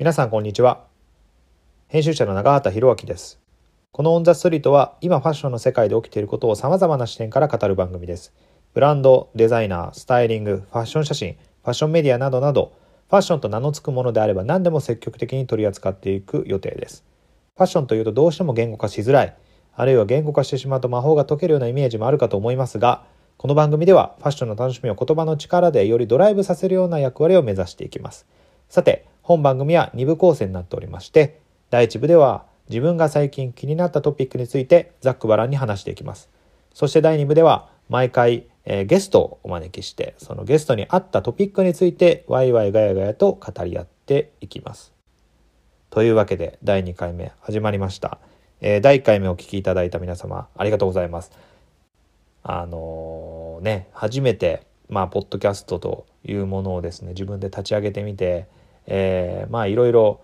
皆さんこんにちは。編集者の長畑博明です。このオンザストリートは今ファッションの世界で起きていることを様々な視点から語る番組です。ブランド、デザイナー、スタイリング、ファッション写真、ファッションメディアなどなどファッションと名の付くものであれば何でも積極的に取り扱っていく予定です。ファッションというとどうしても言語化しづらいあるいは言語化してしまうと魔法が解けるようなイメージもあるかと思いますがこの番組ではファッションの楽しみを言葉の力でよりドライブさせるような役割を目指していきます。さて本番組は2部構成になっておりまして第1部では自分が最近気になったトピックについてざっくばらんに話していきます。そして第2部では毎回、えー、ゲストをお招きしてそのゲストに合ったトピックについてワイワイガヤガヤと語り合っていきます。というわけで第2回目始まりました、えー、第1回目お聴きいただいた皆様ありがとうございます。あのー、ね初めてまあポッドキャストというものをですね自分で立ち上げてみて、えー、まあいろいろ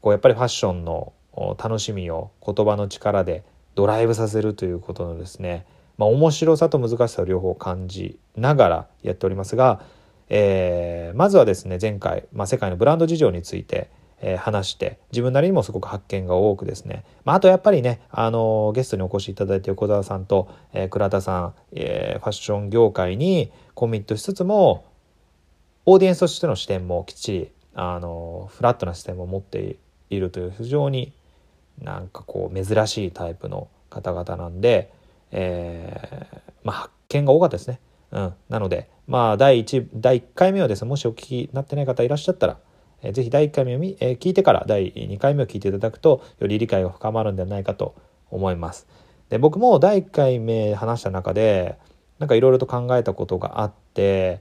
こうやっぱりファッションの楽しみを言葉の力でドライブさせるということのですね、まあ、面白さと難しさを両方感じながらやっておりますが、えー、まずはですね前回、まあ、世界のブランド事情についてえー、話して自分なりにもすごく発見が多くですね、まあ、あとやっぱりね、あのー、ゲストにお越しいただいて横澤さんと、えー、倉田さん、えファッション業界にコミットしつつもオーディエンスとしての視点もきっちり、あのフラットな視点も持っているという非常になんかこう珍しいタイプの方々なんで、えまあ、発見が多かったですね。うん、なので、まあ、第 1, 第1回目はですねもしお聞きになってない方いらっしゃったらえぜひ第1回目を見、え聞いてから第2回目を聞いていただくとより理解が深まるんではないかと思います。で僕も第1回目話した中でなんかいろいろと考えたことがあって、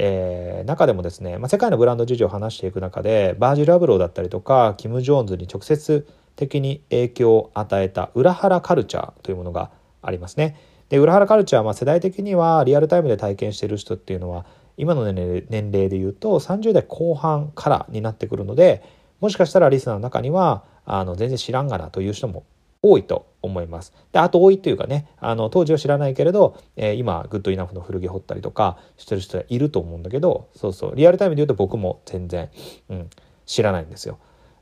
えー、中でもですね、まあ、世界のブランド事情を話していく中でバージル・アブローだったりとかキム・ジョーンズに直接的に影響を与えた裏腹カルチャーというものがありますね。で裏腹カルチャーは世代的にはリアルタイムで体験している人っていうのは今の年齢で言うと30代後半からになってくるのでもしかしたらリスナーの中にはあの全然知らんがなという人も多いと思います。であと多いというかねあの当時は知らないけれど、えー、今グッドイナフの古着掘ったりとかしてる人はいると思うんだけどそうそうリアルタイムで言うと僕も全然、うん、知らないんですよ。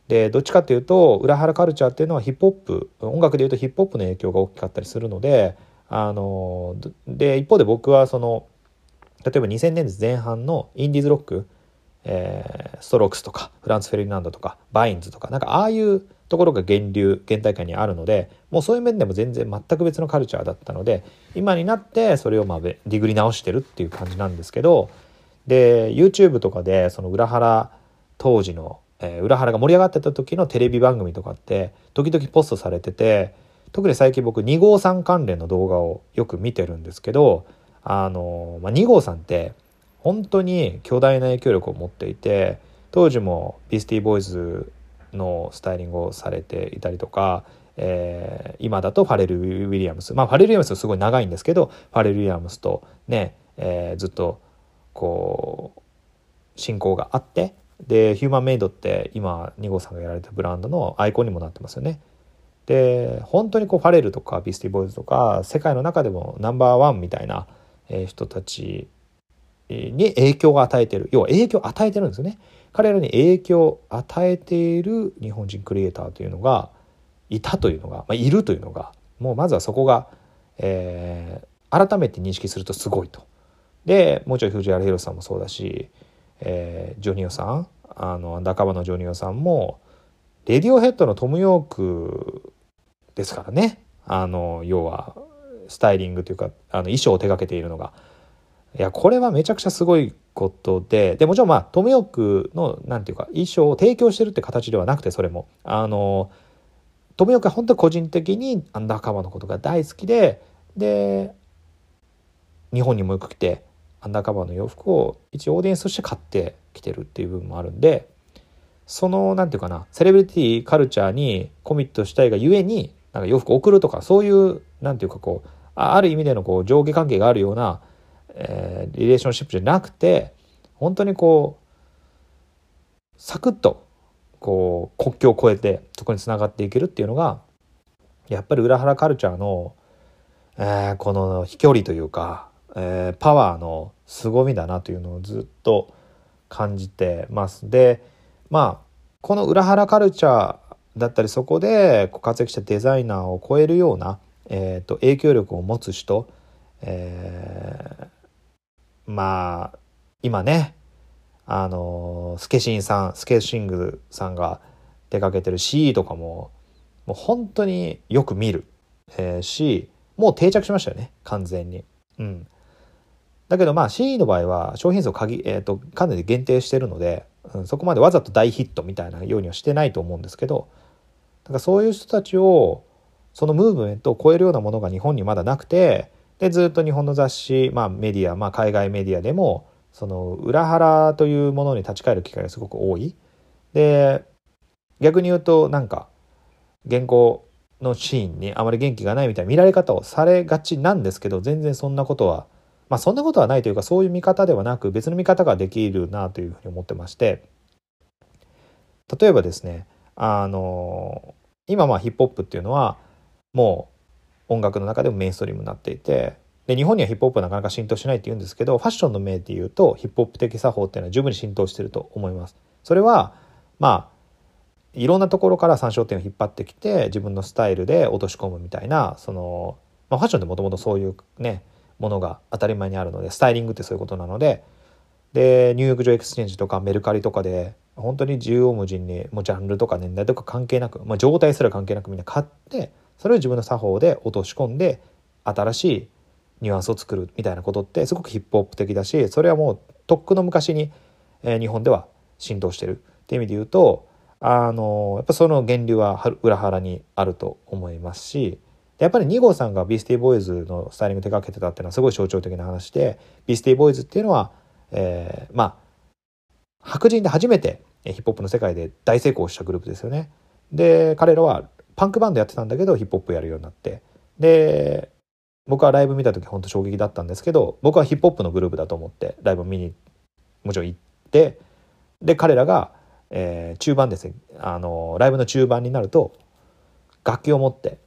でどっちかっていうと裏原カルチャーっていうのはヒップホップ音楽でいうとヒップホップの影響が大きかったりするのであので一方で僕はその例えば2000年前半のインディーズロック、えー、ストロークスとかフランツ・フェルディナンドとかバインズとかなんかああいうところが源流現代界にあるのでもうそういう面でも全然全く別のカルチャーだったので今になってそれをまあディグリ直してるっていう感じなんですけどで YouTube とかでその裏腹当時の、えー、裏腹が盛り上がってた時のテレビ番組とかって時々ポストされてて特に最近僕2号さん関連の動画をよく見てるんですけどあの、まあ、2号さんって本当に巨大な影響力を持っていて当時もビスティーボーイズのスタイリングをされていたりとか、えー、今だとファレル・ウィリアムスまあファレル・ウィリアムスすごい長いんですけどファレル・ウィリアムスとね、えー、ずっとこう親交があってでヒューマンメイドって今2号さんがやられたブランドのアイコンにもなってますよね。で本当にこうファレルとかビスティボーイズとか世界の中でもナンバーワンみたいな人たちに影響を与えている。要は影響を与えてるんですよね。彼らに影響を与えている日本人クリエイターというのがいたというのが、まあ、いるというのがもうまずはそこが、えー、改めて認識するとすごいと。でもちろん藤原宏さんもそうだし、えー、ジョニオさんあのアンダーカバーのジョニオさんもレディオヘッドのトム・ヨークですからね。あの要はスタイリングというかあの衣装を手がけているのがいやこれはめちゃくちゃすごいことででもちろんまあトムヨークのなんていうか衣装を提供してるって形ではなくてそれも。あのトムヨークは本当に個人的にアンダーカバーのことが大好きでで日本にもよく来てアンダーカバーの洋服を一応オーディエンスとして買ってきてるっていう部分もあるんでそのなんていうかなセレブリティカルチャーにコミットしたいがゆえになんか洋服を送るとかそういうなんていうかこうある意味でのこう上下関係があるような、えー、リレーションシップじゃなくて本当にこうサクッとこう国境を越えてそこにつながっていけるっていうのがやっぱり裏腹カルチャーの、えー、この飛距離というか、えー、パワーの凄みだなというのをずっと感じてます。でまあこの裏腹カルチャーだったりそこで活躍したデザイナーを超えるような、えーと、影響力を持つ人、えー、まあ今ねあのスケシンさんスケシングさんが出かけてる CE とかももう本当によく見る、えー、しもう定着しましたよね完全に。うん、だけどまあ CE の場合は商品数を限、えーと、かなり限定してるので、うん、そこまでわざと大ヒットみたいなようにはしてないと思うんですけどだからそういう人たちをそのムーブメントを超えるようなものが日本にまだなくてでずっと日本の雑誌、まあ、メディア、まあ、海外メディアでもその裏腹というものに立ち返る機会がすごく多い。で逆に言うとなんか原稿のシーンにあまり元気がないみたいな見られ方をされがちなんですけど全然そんなことはまあそんなことはないというかそういう見方ではなく別の見方ができるなというふうに思ってまして例えばですねあの今まあヒップホップっていうのはもう音楽の中でもメインストリームになっていてで日本にはヒップホップはなかなか浸透しないって言うんですけどファッションの面で言うとヒップホップ的作法っていうのは十分に浸透してると思います。それはまあいろんなところから参照点を引っ張ってきて自分のスタイルで落とし込むみたいなその、まあ、ファッションってもともとそういうねものが当たり前にあるのでスタイリングってそういうことなのででニューヨークジョーエクスチェンジとかメルカリとかで本当に縦横無尽にもうジャンルとか年代とか関係なく、まあ、状態すら関係なくみんな買ってそれを自分の作法で落とし込んで新しいニュアンスを作るみたいなことってすごくヒップホップ的だしそれはもうとっくの昔に、えー、日本では浸透してるっていう意味で言うとあのやっぱその源流は裏腹にあると思いますしやっぱり2号さんがビースティーボーイズのスタイリング手掛けてたっていうのはすごい象徴的な話でビースティーボーイズっていうのは、えー、まあ白人で初めてヒップホップの世界で大成功したグループですよね。で彼らはパンクバンドやってたんだけどヒップホップやるようになって。で僕はライブ見た時本当衝撃だったんですけど僕はヒップホップのグループだと思ってライブ見にもちろん行ってで彼らが、えー、中盤ですね。あのライブの中盤になると楽器を持って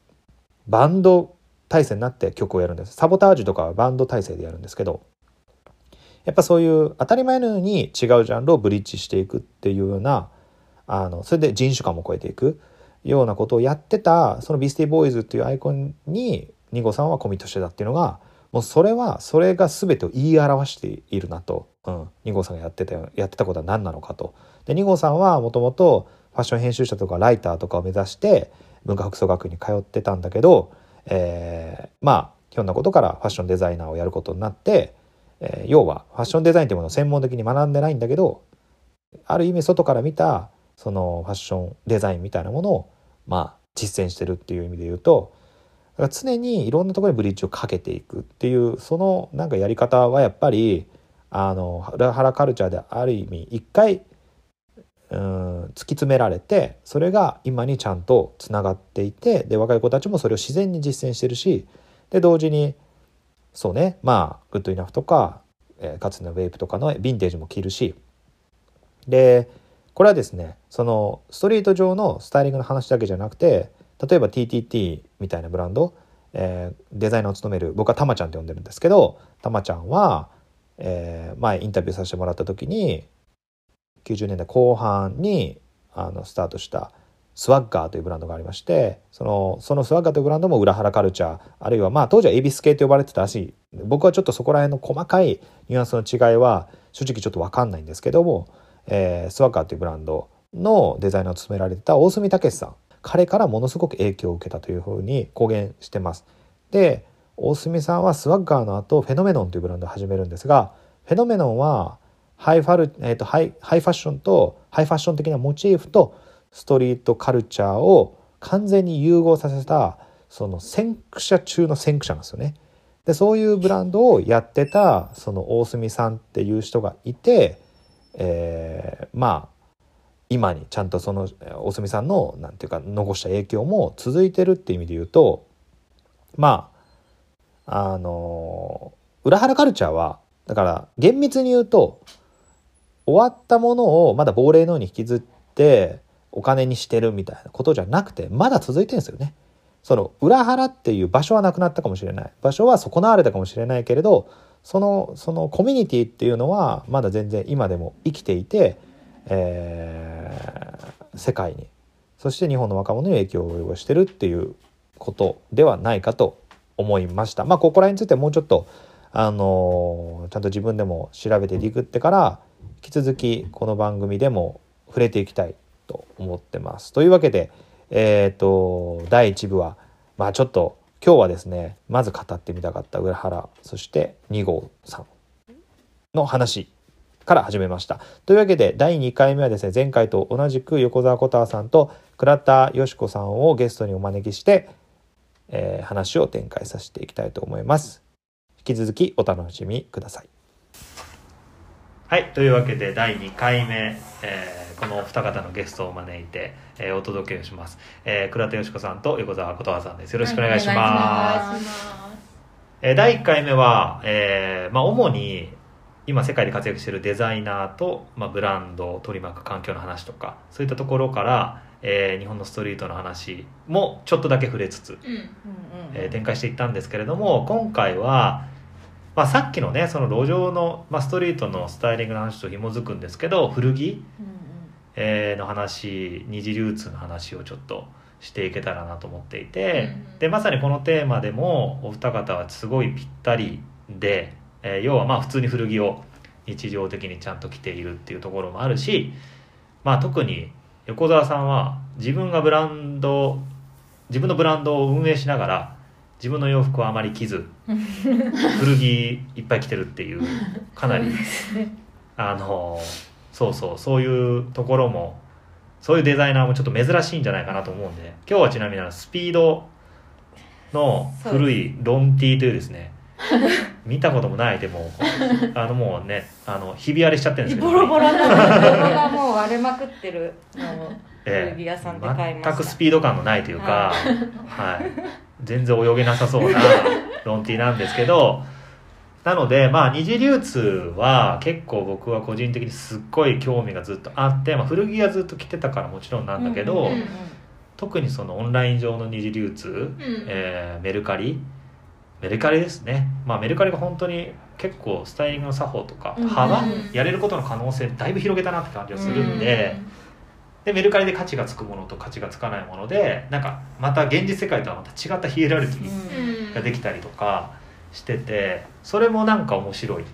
バンド体制になって曲をやるんです。サボタージュとかはバンド体制でやるんですけどやっぱそういう当たり前のように違うジャンルをブリッジしていくっていうようなあのそれで人種間も超えていく。ようなことをやってたそのビスティーボーイズっていうアイコンにニゴさんはコミットしてたっていうのがもうそれはそれが全てを言い表しているなと、うん、2号さんがやってたやってたことは何なのかと。で2号さんはもともとファッション編集者とかライターとかを目指して文化服装学院に通ってたんだけど、えー、まあひょんなことからファッションデザイナーをやることになって、えー、要はファッションデザインというものを専門的に学んでないんだけどある意味外から見たそのファッションデザインみたいなものをまあ実践してるっていう意味で言うとだから常にいろんなところにブリッジをかけていくっていうそのなんかやり方はやっぱりあのハラカルチャーである意味一回うん突き詰められてそれが今にちゃんとつながっていてで若い子たちもそれを自然に実践してるしで同時にそうねまあグッドイナフとか、えー、かつてのウェイプとかのヴィンテージも着るしでこれはですねそのストリート上のスタイリングの話だけじゃなくて例えば TTT みたいなブランド、えー、デザイナーを務める僕はたまちゃんって呼んでるんですけどたまちゃんは、えー、前インタビューさせてもらった時に90年代後半にあのスタートしたスワッガーというブランドがありましてそのそのスワッガーというブランドも裏腹カルチャーあるいはまあ当時はエビス系と呼ばれてたらしい。僕はちょっとそこら辺の細かいニュアンスの違いは正直ちょっと分かんないんですけども、えー、スワッガーというブランドのデザイナーを務められてたオオスミタケシさん彼からものすごく影響を受けたというふうに公言してます。でオオスミさんはスワッガーの後フェノメノンというブランドを始めるんですがフェノメノンはハイファル、えーと、ハイハイファッションとハイファッション的なモチーフとストリートカルチャーを完全に融合させたその先駆者中の先駆者なんですよね。でそういうブランドをやってたその大隅さんっていう人がいて、えー、まあ今にちゃんとその大隅さんのなんていうか残した影響も続いてるっていう意味で言うとまああの裏腹カルチャーはだから厳密に言うと終わったものをまだ亡霊のように引きずってお金にしてるみたいなことじゃなくてまだ続いてるんですよね。その裏腹っていう場所はなくなったかもしれない場所は損なわれたかもしれないけれどそのそのコミュニティっていうのはまだ全然今でも生きていて、えー、世界にそして日本の若者に影響を及ぼしてるっていうことではないかと思いました。まあここら辺についてもうちょっとあのちゃんと自分でも調べてディグってから引き続きこの番組でも触れていきたいと思ってます。というわけで、えっ、ー、と第1部はまあちょっと今日はですねまず語ってみたかった上原そして2号さんの話から始めました。というわけで第2回目はですね前回と同じく横澤小太さんと倉田よし子さんをゲストにお招きして、えー、話を展開させていきたいと思います。引き続きお楽しみください。はいというわけで第2回目、えー、このお二方のゲストを招いて、えー、お届けをします、えー、倉田よし子さんと横澤琴葉さんです。よろしくお願いします,、えー、第1回目は、えーまあ、主に今世界で活躍しているデザイナーと、まあ、ブランドを取り巻く環境の話とかそういったところから、えー、日本のストリートの話もちょっとだけ触れつつ、うん。えー、展開していったんですけれども今回はまあ、さっきのねその路上の、まあ、ストリートのスタイリングの話と紐づくんですけど古着、えー、の話二次流通の話をちょっとしていけたらなと思っていて、でまさにこのテーマでもお二方はすごいぴったりで、えー、要はまあ普通に古着を日常的にちゃんと着ているっていうところもあるし、まあ、特に横澤さんは自分がブランド自分のブランドを運営しながら自分の洋服はあまり着ず 古着いっぱい着てるっていうかなりあのそうそうそういうところもそういうデザイナーもちょっと珍しいんじゃないかなと思うんで。今日はちなみにスピードの古いロンティーというですね 見たこともないでもあのもうねあのひび割れしちゃってるんですけど。ボロボロがもう割れまくってる古着屋さんで買いました、全くスピード感のないというか、はい、はい。全然泳げなさそうなロンティなんですけどなのでまあ二次流通は結構僕は個人的にすっごい興味がずっとあって、まあ、古着はずっと着てたからもちろんなんだけど、特にそのオンライン上の二次流通、うん、えー、メルカリ？メルカリですね。まあメルカリが本当に結構スタイリングの作法とか幅、やれることの可能性だいぶ広げたなって感じがするんで、うん。でメルカリで価値がつくものと価値がつかないものでなんかまた現実世界とはまた違ったヒエラルキーができたりとかしててそれもなんか面白い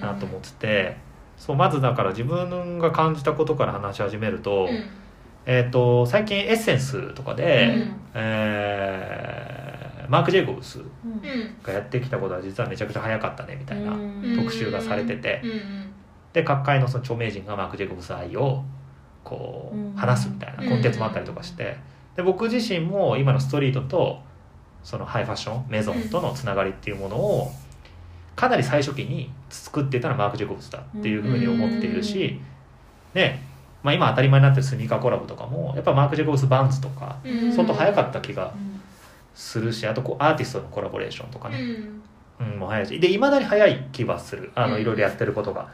なと思ってて、そうまずだから自分が感じたことから話し始めると,、えー、と最近エッセンスとかで、うん、えー、マーク・ジェイコブスがやってきたことは実はめちゃくちゃ早かったねみたいな特集がされてて、で各界のその著名人がマーク・ジェイコブス愛をこう話すみたいなコンテンツもあったりとかしてで僕自身も今のストリートとそのハイファッションメゾンとのつながりっていうものをかなり最初期に作っていたのはマーク・ジェコブスだっていうふうに思っているしねまあ、今当たり前になってるスニーカーコラボとかもやっぱマーク・ジェコブス・バンズとか相当早かった気がするしあとこうアーティストのコラボレーションとかね、うん、もう早いし。でいまだに早い気はする。あのいろいろやってることが、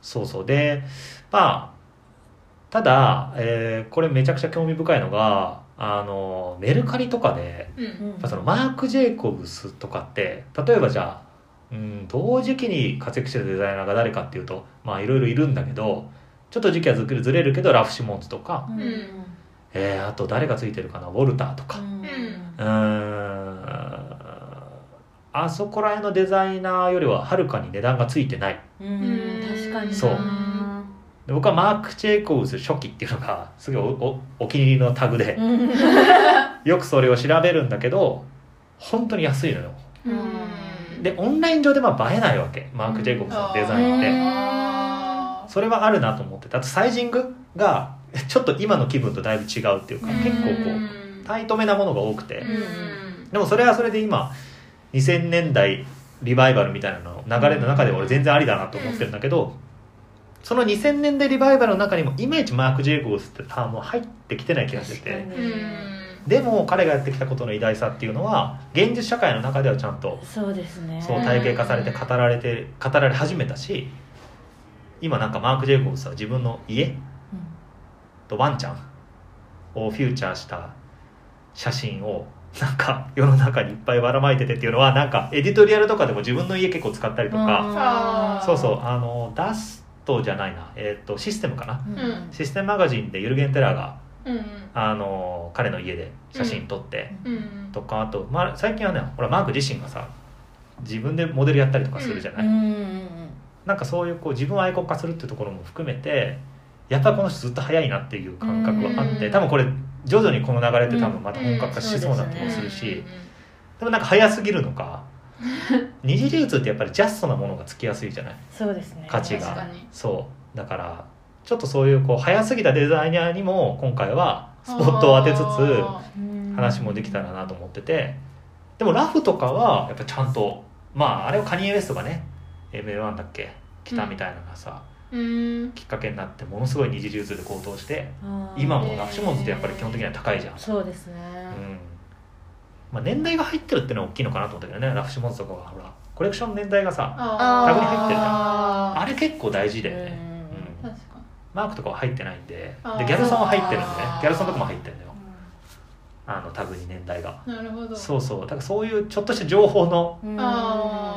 そうそう。でまあただ、えー、これめちゃくちゃ興味深いのがあのメルカリとかで、うん、そのマーク・ジェイコブスとかって例えばじゃあ、うん、同時期に活躍してるデザイナーが誰かっていうとまあいろいろいるんだけどちょっと時期はずれるけどラフ・シモンズとか、うん、えー、あと誰がついてるかなウォルターとか。うん。あそこら辺のデザイナーよりははるかに値段がついてない。うん。確かにそうで僕はマーク・チェイコブス初期っていうのがすごいおお気に入りのタグでよくそれを調べるんだけど本当に安いのよ。でオンライン上でまあ映えないわけ。マーク・ジェイコブスのデザインって。それはあるなと思ってあとサイジングがちょっと今の気分とだいぶ違うっていうか結構こうタイトめなものが多くて。でもそれはそれで今2000年代リバイバルみたいなの流れの中で俺全然ありだなと思ってるんだけどその2000年代リバイバルの中にもいまいちマーク・ジェイコブスってターンも入ってきてない気がしてて。でも彼がやってきたことの偉大さっていうのは現実社会の中ではちゃんとそうですね。そう体系化されて語られて語られ始めたし今なんかマーク・ジェイコブスは自分の家とワンちゃんをフューチャーした写真をなんか世の中にいっぱいばらまいててっていうのはなんかエディトリアルとかでも自分の家結構使ったりとか。そう。そうあのダストじゃないな、えー、とシステムかな、うん。システムマガジンでユルゲン・テラーがうんうん。あの彼の家で写真撮って、うん。うんとかあと、まあ、最近はねほらマーク自身がさ自分でモデルやったりとかするじゃない、うんうんなんかそういうこう自分をアイコン化するっていうところも含めてやっぱりこの人ずっと早いなっていう感覚はあって、うん。多分これ徐々にこの流れって多分また本格化しそうな気もするし、でもなんか早すぎるのか 二次流通ってやっぱりジャストなものがつきやすいじゃない？そうですね。価値が。確かに。そう。だからちょっとそういうこう早すぎたデザイナーにも今回はスポットを当てつつ話もできたらなと思ってて。でもラフとかはやっぱちゃんとまああれをカニエ・ウェストがね ML1 だっけ？来たみたいなのがさ、ーうん。きっかけになってものすごい二次流通で高騰して今もラフシモンズってやっぱり基本的には高いじゃん、そうですね。うんまあ、年代が入ってるっていうのは大きいのかなと思ったけどね。ラフシモンズとかはほらコレクションの年代がさタグに入ってるじゃん。ああれ結構大事だよね、うん。うんマークとかは入ってないんで。でギャルソンは入ってるんでね。ギャルソンとかも入ってるのよ。あのタグに年代が。になるほど。そうそう。だからそういうちょっとした情報の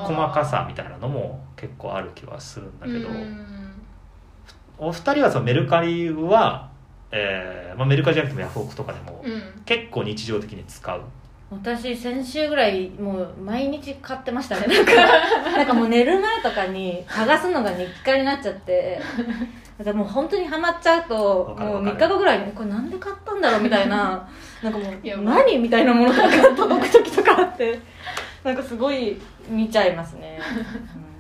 細かさみたいなのも結構ある気はするんだけど、うん。お二人はそのメルカリは、えーまあ、メルカリじゃなくてもヤフオクとかでもうん。結構日常的に使う私先週ぐらいもう毎日買ってましたね。なんかなんかもう寝る前とかに剥がすのが日課になっちゃってだからもう本当にハマっちゃうともうわかるわかる。3日後ぐらいにこれなんで買ったんだろうみたいな なんかもう何みたいなものとか届く時とかあってなんかすごい見ちゃいますね、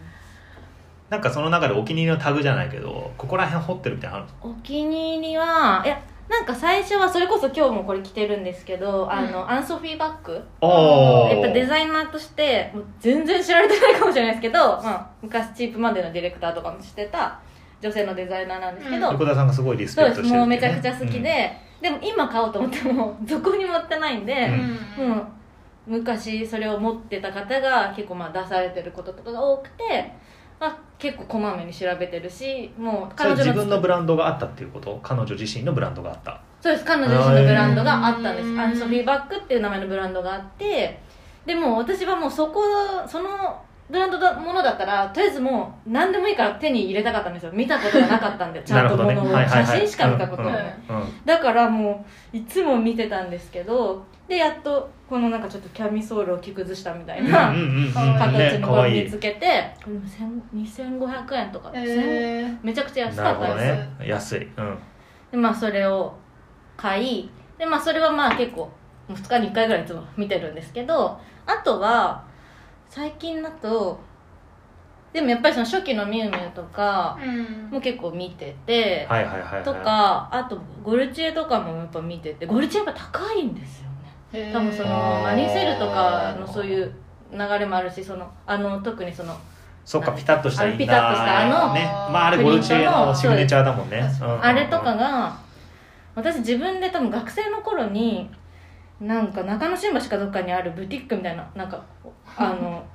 なんかその中でお気に入りのタグじゃないけどここら辺掘ってるみたいなのお気に入りはいやなんか最初はそれこそ今日もこれ着てるんですけど、あのアンソフィー・バックおやっぱデザイナーとしてもう全然知られてないかもしれないですけど、まあ、昔チープマンデーのディレクターとかもしてた女性のデザイナーなんですけど、横田さんがすごいリスペクトしてるもうめちゃくちゃ好きで、でも今買おうと思ってもどこにも売ってないんで、うん。もう昔それを持ってた方が結構まあ出されてることとかが多くて、まあ、結構こまめに調べてるしもうそれ自分のブラランドがあったっていうこと？彼女自身のブランドがあった。そうです。彼女自身のブランドがあったんでうんすアンソフィー・バックっていう名前のブランドがあってでも私はもうそこそのブランドのものだったらとりあえずもう何でもいいから手に入れたかったんですよ。見たことがなかったんでちゃんとものを。はいはいはい。写真しか見たことがない、うんうん。だからもういつも見てたんですけどでやっとこのなんかちょっとキャミソールを着崩したみたいな形ねのこれ見つけて、これ1000 2500円とか、1000えーめちゃくちゃ安かったです、ね。安い。うん。でまあそれを買いでまあそれはまあ結構もう2日に1回ぐらいいつも見てるんですけどあとは最近だとでもやっぱりその初期のミュウミュウとかうん。も結構見てて、とかあとゴルチエとかもやっぱ見ててゴルチエやっぱ高いんですよ多分そのマリンセルとかのそういう流れもあるしそのあの特にそのそっかピタッとしたインナーあピタッとしたあのね。まああれゴルチエのシグネチャーだもんね。あれとかが私自分で多分学生の頃になんか中野新橋かどっかにあるブティックみたいななんかあの古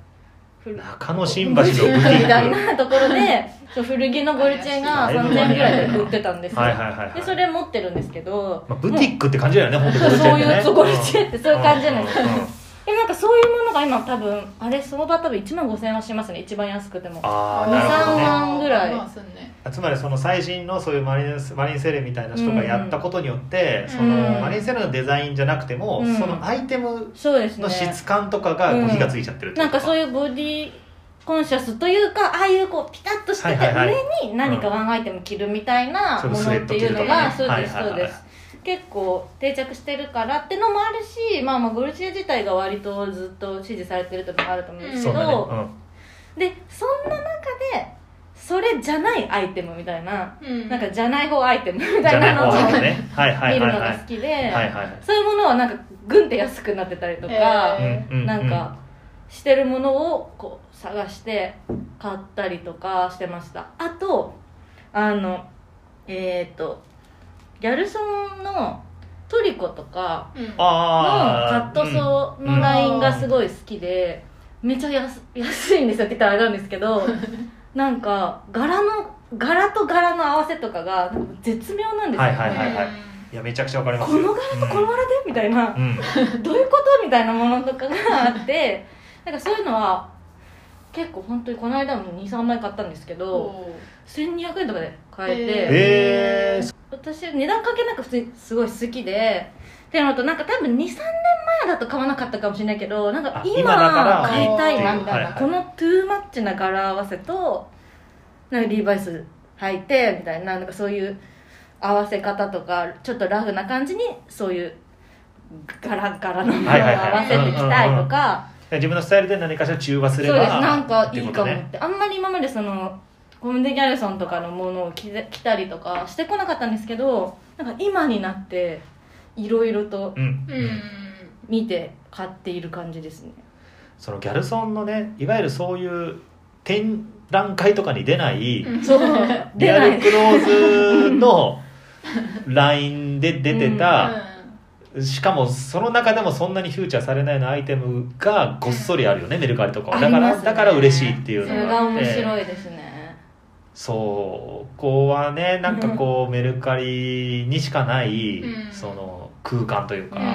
中野新橋のブティみたいなところで そう古着のゴルチエが3000円ぐらいで売ってたんですよ。はいはいはいはいでそれ持ってるんですけどまあ、ブティックって感じだよね本当ゴルチエそうってね。いうそうゴルチエってそういう感じじゃないですかうんうんうんでなんかそういうものが今多分あれ相場多分1万5000円はしますね。一番安くても。ああ二三なるほどね。万ぐらい。つまりその最新のそういうマリンマリンセレみたいな人がやったことによって、うん。そのマリンセレのデザインじゃなくても、うん。そのアイテムそうですね。の質感とかがこう火がついちゃってるってことなんかそういうボディコンシャスというかああいうこうピタッとしてて、上に何かワンアイテム着るみたいなそうものっていうのが、ねそうです、はいはいはいそうです結構定着してるからってのもあるし、まあ、まあゴルチエ自体が割とずっと支持されてるっていうのもあると思うんですけど、そうだね、うん。でそんな中でそれじゃないアイテムみたいな、うん。なんかじゃない方アイテムみたいなのを方がね。はいはい見るのはい。はいが好きで、はいはいはい。そういうものはなんかグンって安くなってたりとか、へうんうんうん。なんかしてるものをこう探して買ったりとかしてました。あとあのえっ、とギャルソンのトリコとかうん。のあカットソーのラインがすごい好きで、めちゃ安安いんですよって言ったらあれなんですけど なんか柄の柄と柄の合わせとかが絶妙なんですよ、はいはいはいはい。いやめちゃくちゃわかりますこの柄とこの柄でみたいな、うん、うんどういうことみたいなものとかがあってなんかそういうのは結構本当にこの間も23枚買ったんですけどお1200円とかで買えて、えー、私値段関係なく普通にすごい好きで。っていうのとなんか多分23年前だと買わなかったかもしれないけどなんかあ今買いたいなみたいな、はいはいこのトゥーマッチな柄合わせとなんかリーバイス履いてみたいななんかそういう合わせ方とかちょっとラフな感じにそういう柄柄のものを合わせてきたいとか。自分のスタイルで何かしら中和すればそうです。なんかいいかもっってうことね。てあんまり今までそのコムデ・ギャルソンとかのものを着たりとかしてこなかったんですけどなんか今になっていろいろとうん、うん見て買っている感じですね。そのギャルソンのねいわゆるそういう展覧会とかに出ない、うん。そう。リ出ないアルクローズのラインで出てた、しかもその中でもそんなにフューチャーされないようなアイテムがごっそりあるよね、メルカリとかは。だから、ありますね。だから嬉しいっていうそれがのがあって。面白いですねそうここはねなんかこうメルカリにしかない、うん。その空間というか、うん。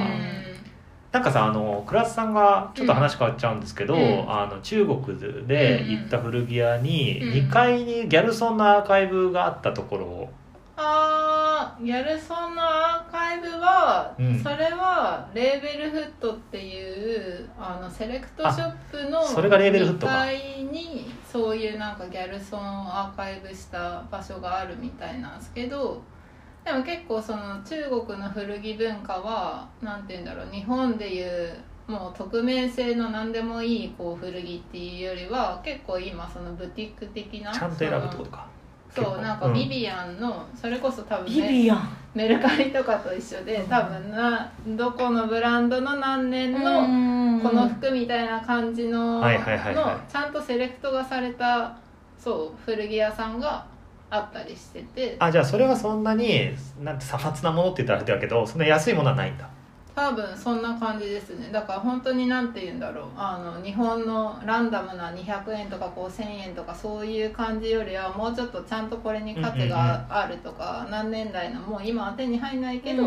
なんかさあの倉田さんがちょっと話変わっちゃうんですけど、うん。あの中国で行った古着屋にうん。2階にギャルソンのアーカイブがあったところをギャルソンのアーカイブは、うん。それはレーベルフットっていうあのセレクトショップのあそれがレーベルフットか。2階にそういうなんかギャルソンをアーカイブした場所があるみたいなんですけどでも結構その中国の古着文化はなんて言うんだろう日本でいうもう匿名性の何でもいいこう古着っていうよりは結構今そのブティック的なちゃんと選ぶってことかそうなんかうん。ビビアンのそれこそ多分ビねビアン。メルカリとかと一緒で多分などこのブランドの何年のこの服みたいな感じののちゃんとセレクトがされたそう古着屋さんがあったりしてて。あじゃあそれはそんなになんてさまつなものって言ったらあれだけどそんな安いものはないんだ多分そんな感じですね。だから本当になんて言うんだろう。あの日本のランダムな200円とかこう1000円とかそういう感じよりはもうちょっとちゃんとこれに価値があるとか、何年代のもう今は手に入んないけど、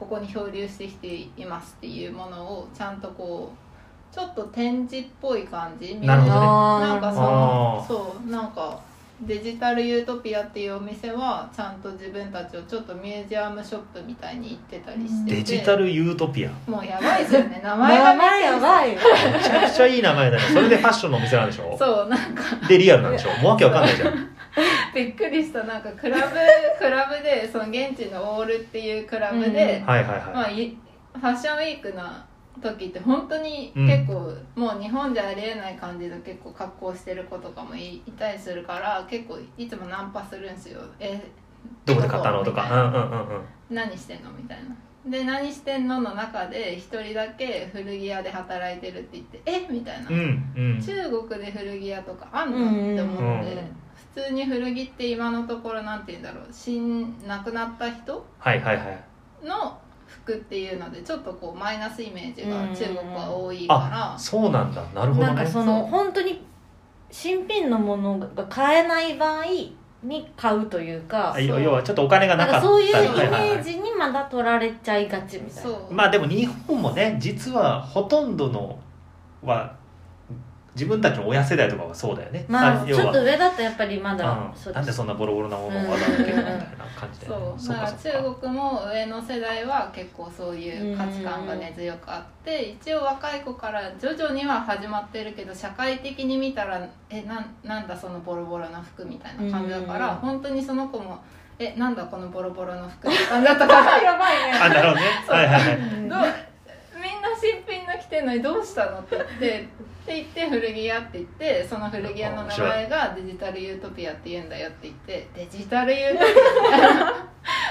ここに漂流してきていますっていうものをちゃんとこうちょっと展示っぽい感じな。るほどね。なんかそあのー。そうなんかデジタルユートピアっていうお店はちゃんと自分たちをちょっとミュージアムショップみたいに行ってたりしてて。デジタルユートピア。もうやばいですよね名名前が前やばいめちゃくちゃいい名前だね。それでファッションのお店なんでしょ？そうなんか。でリアルなんでしょ？もうわけわかんないじゃん。びっくりした。なんかクラブクラブでその現地のオールっていうクラブで、はいはいはい、まあ、いファッションウィークな時って本当にうん。結構、もう日本じゃありえない感じの結構格好してる子とかもいいたりするから結構いつもナンパするんですよ。えどこで買ったの？とか。う？んうんうんうん。何してんの？みたいな。で何してんのの中で一人だけ古着屋で働いてるって言ってえ？みたいな、うんうん。中国で古着屋とかあんの、うんって思って、うん普通に古着って今のところなんて言うんだろう。死ん亡くなった人？はいはいはい。の服っていうのでちょっとこうマイナスイメージがうん。中国は多いかあそうなんだ。なるほどね。なんかその本当に新品のものが買えない場合に買うというか。あ要要はちょっとお金がなかったそういうイメージにまだ取られちゃいがちみたいな。まあでも日本もね実はほとんどのは自分たちの親世代とかはそうだよね。まあちょっと上だとやっぱりまだうん、なんでそんなボロボロなものをわざわざけみたいな感じで、そうそうだか。か。ら中国も上の世代は結構そういう価値観が根強くあって一応若い子から徐々には始まってるけど社会的に見たらえなんなんだそのボロボロな服みたいな感じだからうん。本当にその子もえなんだこのボロボロの服って感じだったから。やばいねあなるほどね。はいはいはい。どうみんな新品の着てんのにどうしたのって言ってって言って古着屋って言ってその古着屋の名前がデジタルユートピアって言うんだよって言ってデジタルユートピ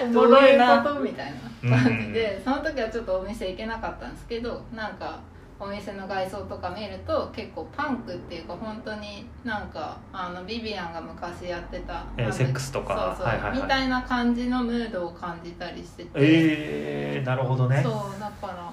アどう いうことみたいな感じでその時はちょっとお店行けなかったんですけどなんかお店の外装とか見ると結構パンクっていうか本当になんかあのビビアンが昔やってたセックスとか。そうそう、はいはいはい。みたいな感じのムードを感じたりしてて。えー、なるほどね。そうだから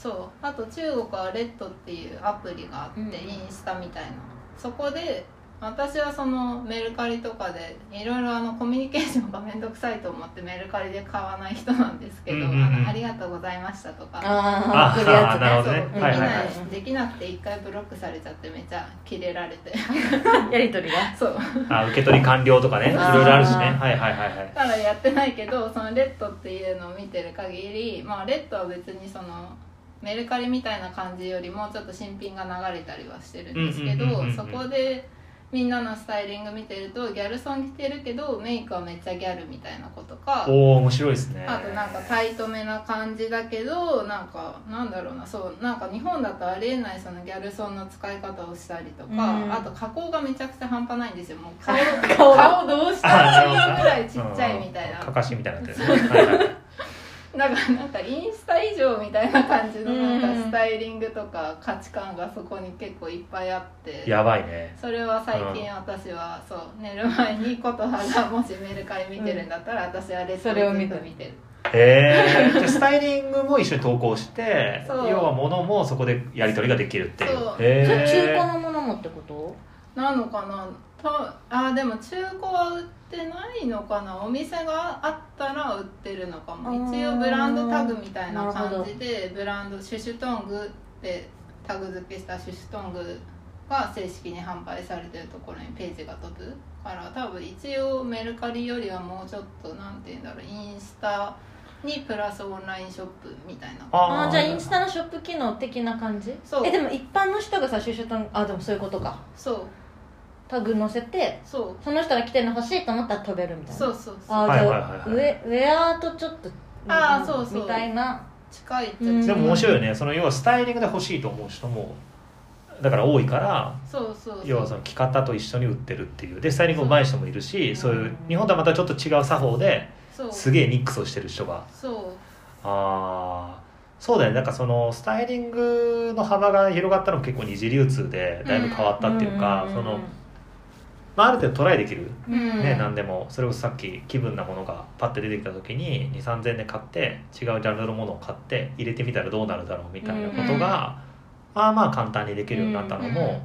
そう。あと中国はレッドっていうアプリがあって、うんインスタみたいな。そこで私はそのメルカリとかでいろいろあのコミュニケーションが面倒くさいと思ってメルカリで買わない人なんですけど「うんうんうん。あのありがとうございました」とかああ来るやつなるほどそうね。できないはいはいはい。できなくて一回ブロックされちゃってめっちゃキレられて。やり取りが？そう。あ受け取り完了とかね。いろいろあるしね。はいはいはいはい。だからやってないけどそのレッドっていうのを見てる限りまあレッドは別にそのメルカリみたいな感じよりもちょっと新品が流れたりはしてるんですけどそこでみんなのスタイリング見てるとギャルソン着てるけどメイクはめっちゃギャルみたいな子とかおお面白いですね。あとなんかタイトめな感じだけどなんかなんだろうなそうなんか日本だとありえないそのギャルソンの使い方をしたりとか、うん。あと加工がめちゃくちゃ半端ないんですよ。もう顔顔。顔どうしたらいいぐらいちっちゃいみたいな。か。か。しみたいになってるねはいはいだからなんかインスタ以上みたいな感じのなんかうんスタイリングとか価値観がそこに結構いっぱいあってやばいね。それは最近私はそう寝る前に琴葉がもしメルカリ見てるんだったら私はレッドそれを見て。見てる。へえ じゃあスタイリングも一緒に投稿して要は物もそこでやり取りができるっていう。そう。へそれ中え古のものもってこと？なのかなたあでも中古は売ってないのかな？お店があったら売ってるのかも。一応ブランドタグみたいな感じでブランドシュシュトングってタグ付けしたシュシュトングが正式に販売されてるところにページが飛ぶから多分一応メルカリよりはもうちょっとなんて言うんだろうインスタにプラスオンラインショップみたいな。あーああじゃあインスタのショップ機能的な感じ？そう。えでも一般の人がさシュシュとあでもそういうことか。そうタグ載せてそう。その人が着てるの欲しいと思ったら飛べるみたいな。そうそうそう。あーじゃはいはいはい。はいあウェウェアとちょっとあーそうそう。みたいな。近いっちゃうんでも面白いよね。その要はスタイリングで欲しいと思う人もだから多いからそうそうそう。要はその着方と一緒に売ってるっていう。でスタイリング上手い人もいるしそそうういう日本とはまたちょっと違う作法でそう。すげえミックスをしてる人が。そう。ああそうだよね。なんかそのスタイリングの幅が広がったのも結構二次流通でだいぶ変わったっていうか、ん。その、まあ、ある程度トライできる、うん。ね何でも。それこそさっき気分なものがパッて出てきた時に2 3 0 0 0円で買って違うジャンルのものを買って入れてみたらどうなるだろうみたいなことが、まあまあ簡単にできるようになったのも、うん。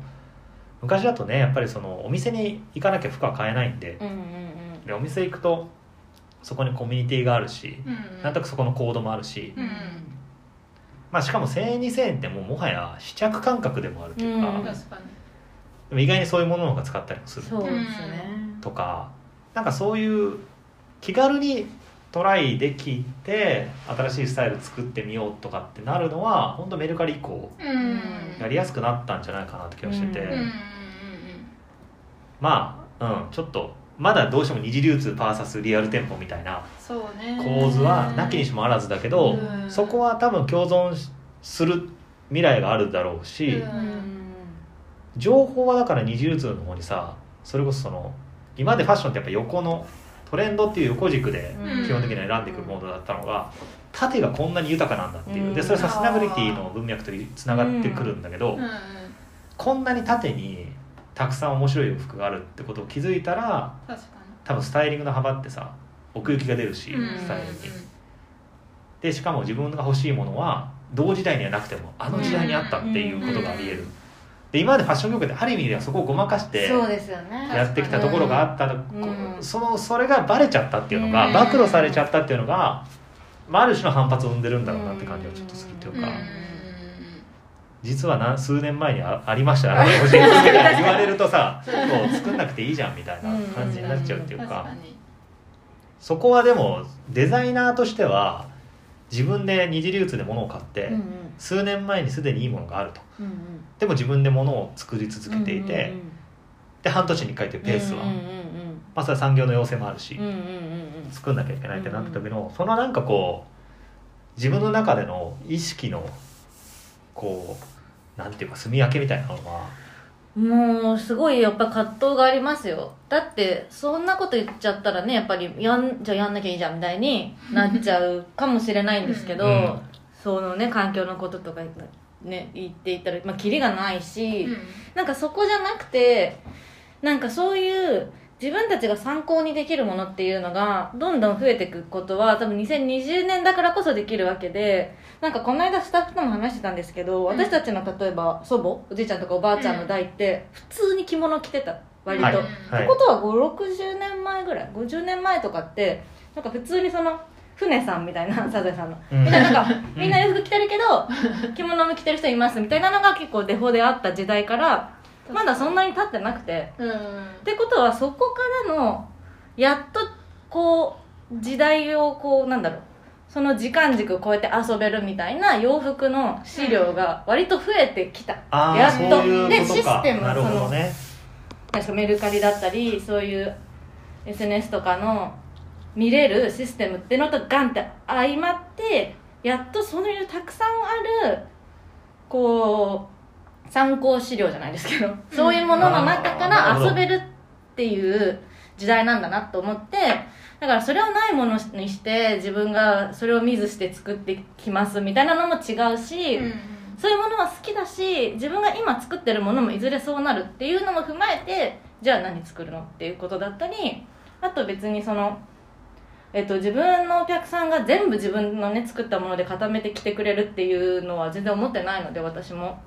昔だとねやっぱりそのお店に行かなきゃ服は買えないんで。うんうんうん。でお店行くとそこにコミュニティがあるし、うんなんとなくそこのコードもあるし、うんまあ、しかも1000円2000円ってもうもはや試着感覚でもあるというか、うんでも意外にそういうものの方が使ったりもする。そうですね。とかなんかそういう気軽にトライできて新しいスタイル作ってみようとかってなるのは本当メルカリ以降うん。やりやすくなったんじゃないかなって気がしてて、うん。うんうんまあうんちょっとまだどうしても二次流通 VS リアル店舗みたいな構図はなきにしもあらずだけど、うん。そこは多分共存する未来があるだろうし、うんうん情報はだから二次流通の方にさそれこそその今までファッションってやっぱ横のトレンドっていう横軸でうん。基本的には選んでいくモードだったのが縦がこんなに豊かなんだっていう。うん。でそれサステナビリティの文脈とつながってくるんだけど、こんなに縦にたくさん面白い洋服があるってことを気づいたら多分スタイリングの幅ってさ奥行きが出るし、にスタイルに。でしかも自分が欲しいものは同時代にはなくてもあの時代にあったっていうことがあり得る、で今までファッション業界ってある意味ではそこをごまかしてやってきたところがあったの、うん。そのそれがバレちゃったっていうのが、うん。暴露されちゃったっていうのが、まあ、ある種の反発を生んでるんだろうなって感じがちょっとするっていうか、うん。実は何数年前にあありました。あの欲しいですけど言われるとさもう作んなくていいじゃんみたいな感じになっちゃうっていうか。そこはでもデザイナーとしては自分で二次流通で物を買って、うんうん。数年前にすでにいいものがあると。うんうん。でも自分で物を作り続けていて、うんうんで半年に1回というペースは、うんうん。まあそれは産業の要請もあるし、うんうんうんうん。作んなきゃいけないってなった時の、そのなんかこう自分の中での意識のこうなんていうか住み分けみたいなのはもうすごいやっぱ葛藤がありますよ。だってそんなこと言っちゃったらねやっぱりやんじゃあやんなきゃいいじゃんみたいになっちゃうかもしれないんですけど、うん。そのね環境のこととかね言っていったらまあキリがないし、うん。なんかそこじゃなくてなんかそういう自分たちが参考にできるものっていうのがどんどん増えていくことは多分2020年だからこそできるわけでなんかこの間スタッフとも話してたんですけど、ん。私たちの例えば祖母おじいちゃんとかおばあちゃんの代って普通に着物着てた割と、はい。ってことは560年前ぐらい50年前とかってなんか普通にその船さんみたいな サザエさんの、うん。みんななんかみんな洋服着てるけど着物も着てる人いますみたいなのが結構デフォであった時代からまだそんなに経ってなくて。うん。ってことはそこからのやっとこう時代をこうなんだろうその時間軸を超えて遊べるみたいな洋服の資料が割と増えてきた、ああそうやっと。でシことか。ステムなるほどね。なんかメルカリだったりそういう SNS とかの見れるシステムってのとガンって相まってやっとそういうたくさんあるこう参考資料じゃないですけど、そういうものの中から遊べるっていう時代なんだなと思ってだからそれをないものにして自分がそれを見ずして作ってきますみたいなのも違うし、そういうものは好きだし自分が今作ってるものもいずれそうなるっていうのも踏まえてじゃあ何作るのっていうことだったりあと別にその、えっと、自分のお客さんが全部自分のね作ったもので固めてきてくれるっていうのは全然思ってないので私も。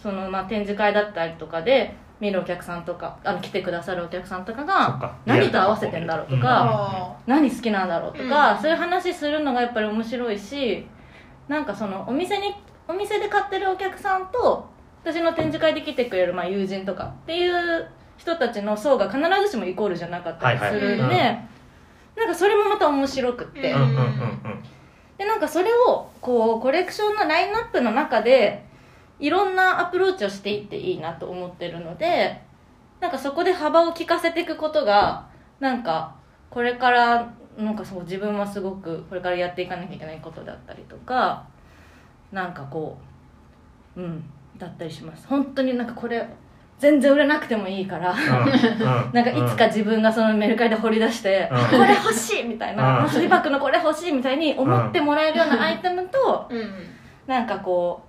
その、まあ、展示会だったりとかで見るお客さんとかあの来てくださるお客さんとかがか。何と合わせてんだろうとか、あ何好きなんだろうとか、うん。そういう話するのがやっぱり面白いしなんかそのお店にお店で買ってるお客さんと私の展示会で来てくれるまあ友人とかっていう人たちの層が必ずしもイコールじゃなかったりするんで、はいはいなんかそれもまた面白くって、でなんかそれをこうコレクションのラインナップの中でいろんなアプローチをしていっていいなと思ってるのでなんかそこで幅を利かせていくことがなんかこれからなんかそう自分はすごくこれからやっていかなきゃいけないことだったりとかなんかこううんだったりします。本当になんかこれ全然売れなくてもいいから なんかいつか自分がそのメルカリで掘り出して、うん。これ欲しいみたいな、うん。マスリバッグのこれ欲しいみたいに思ってもらえるようなアイテムと、うん。なんかこう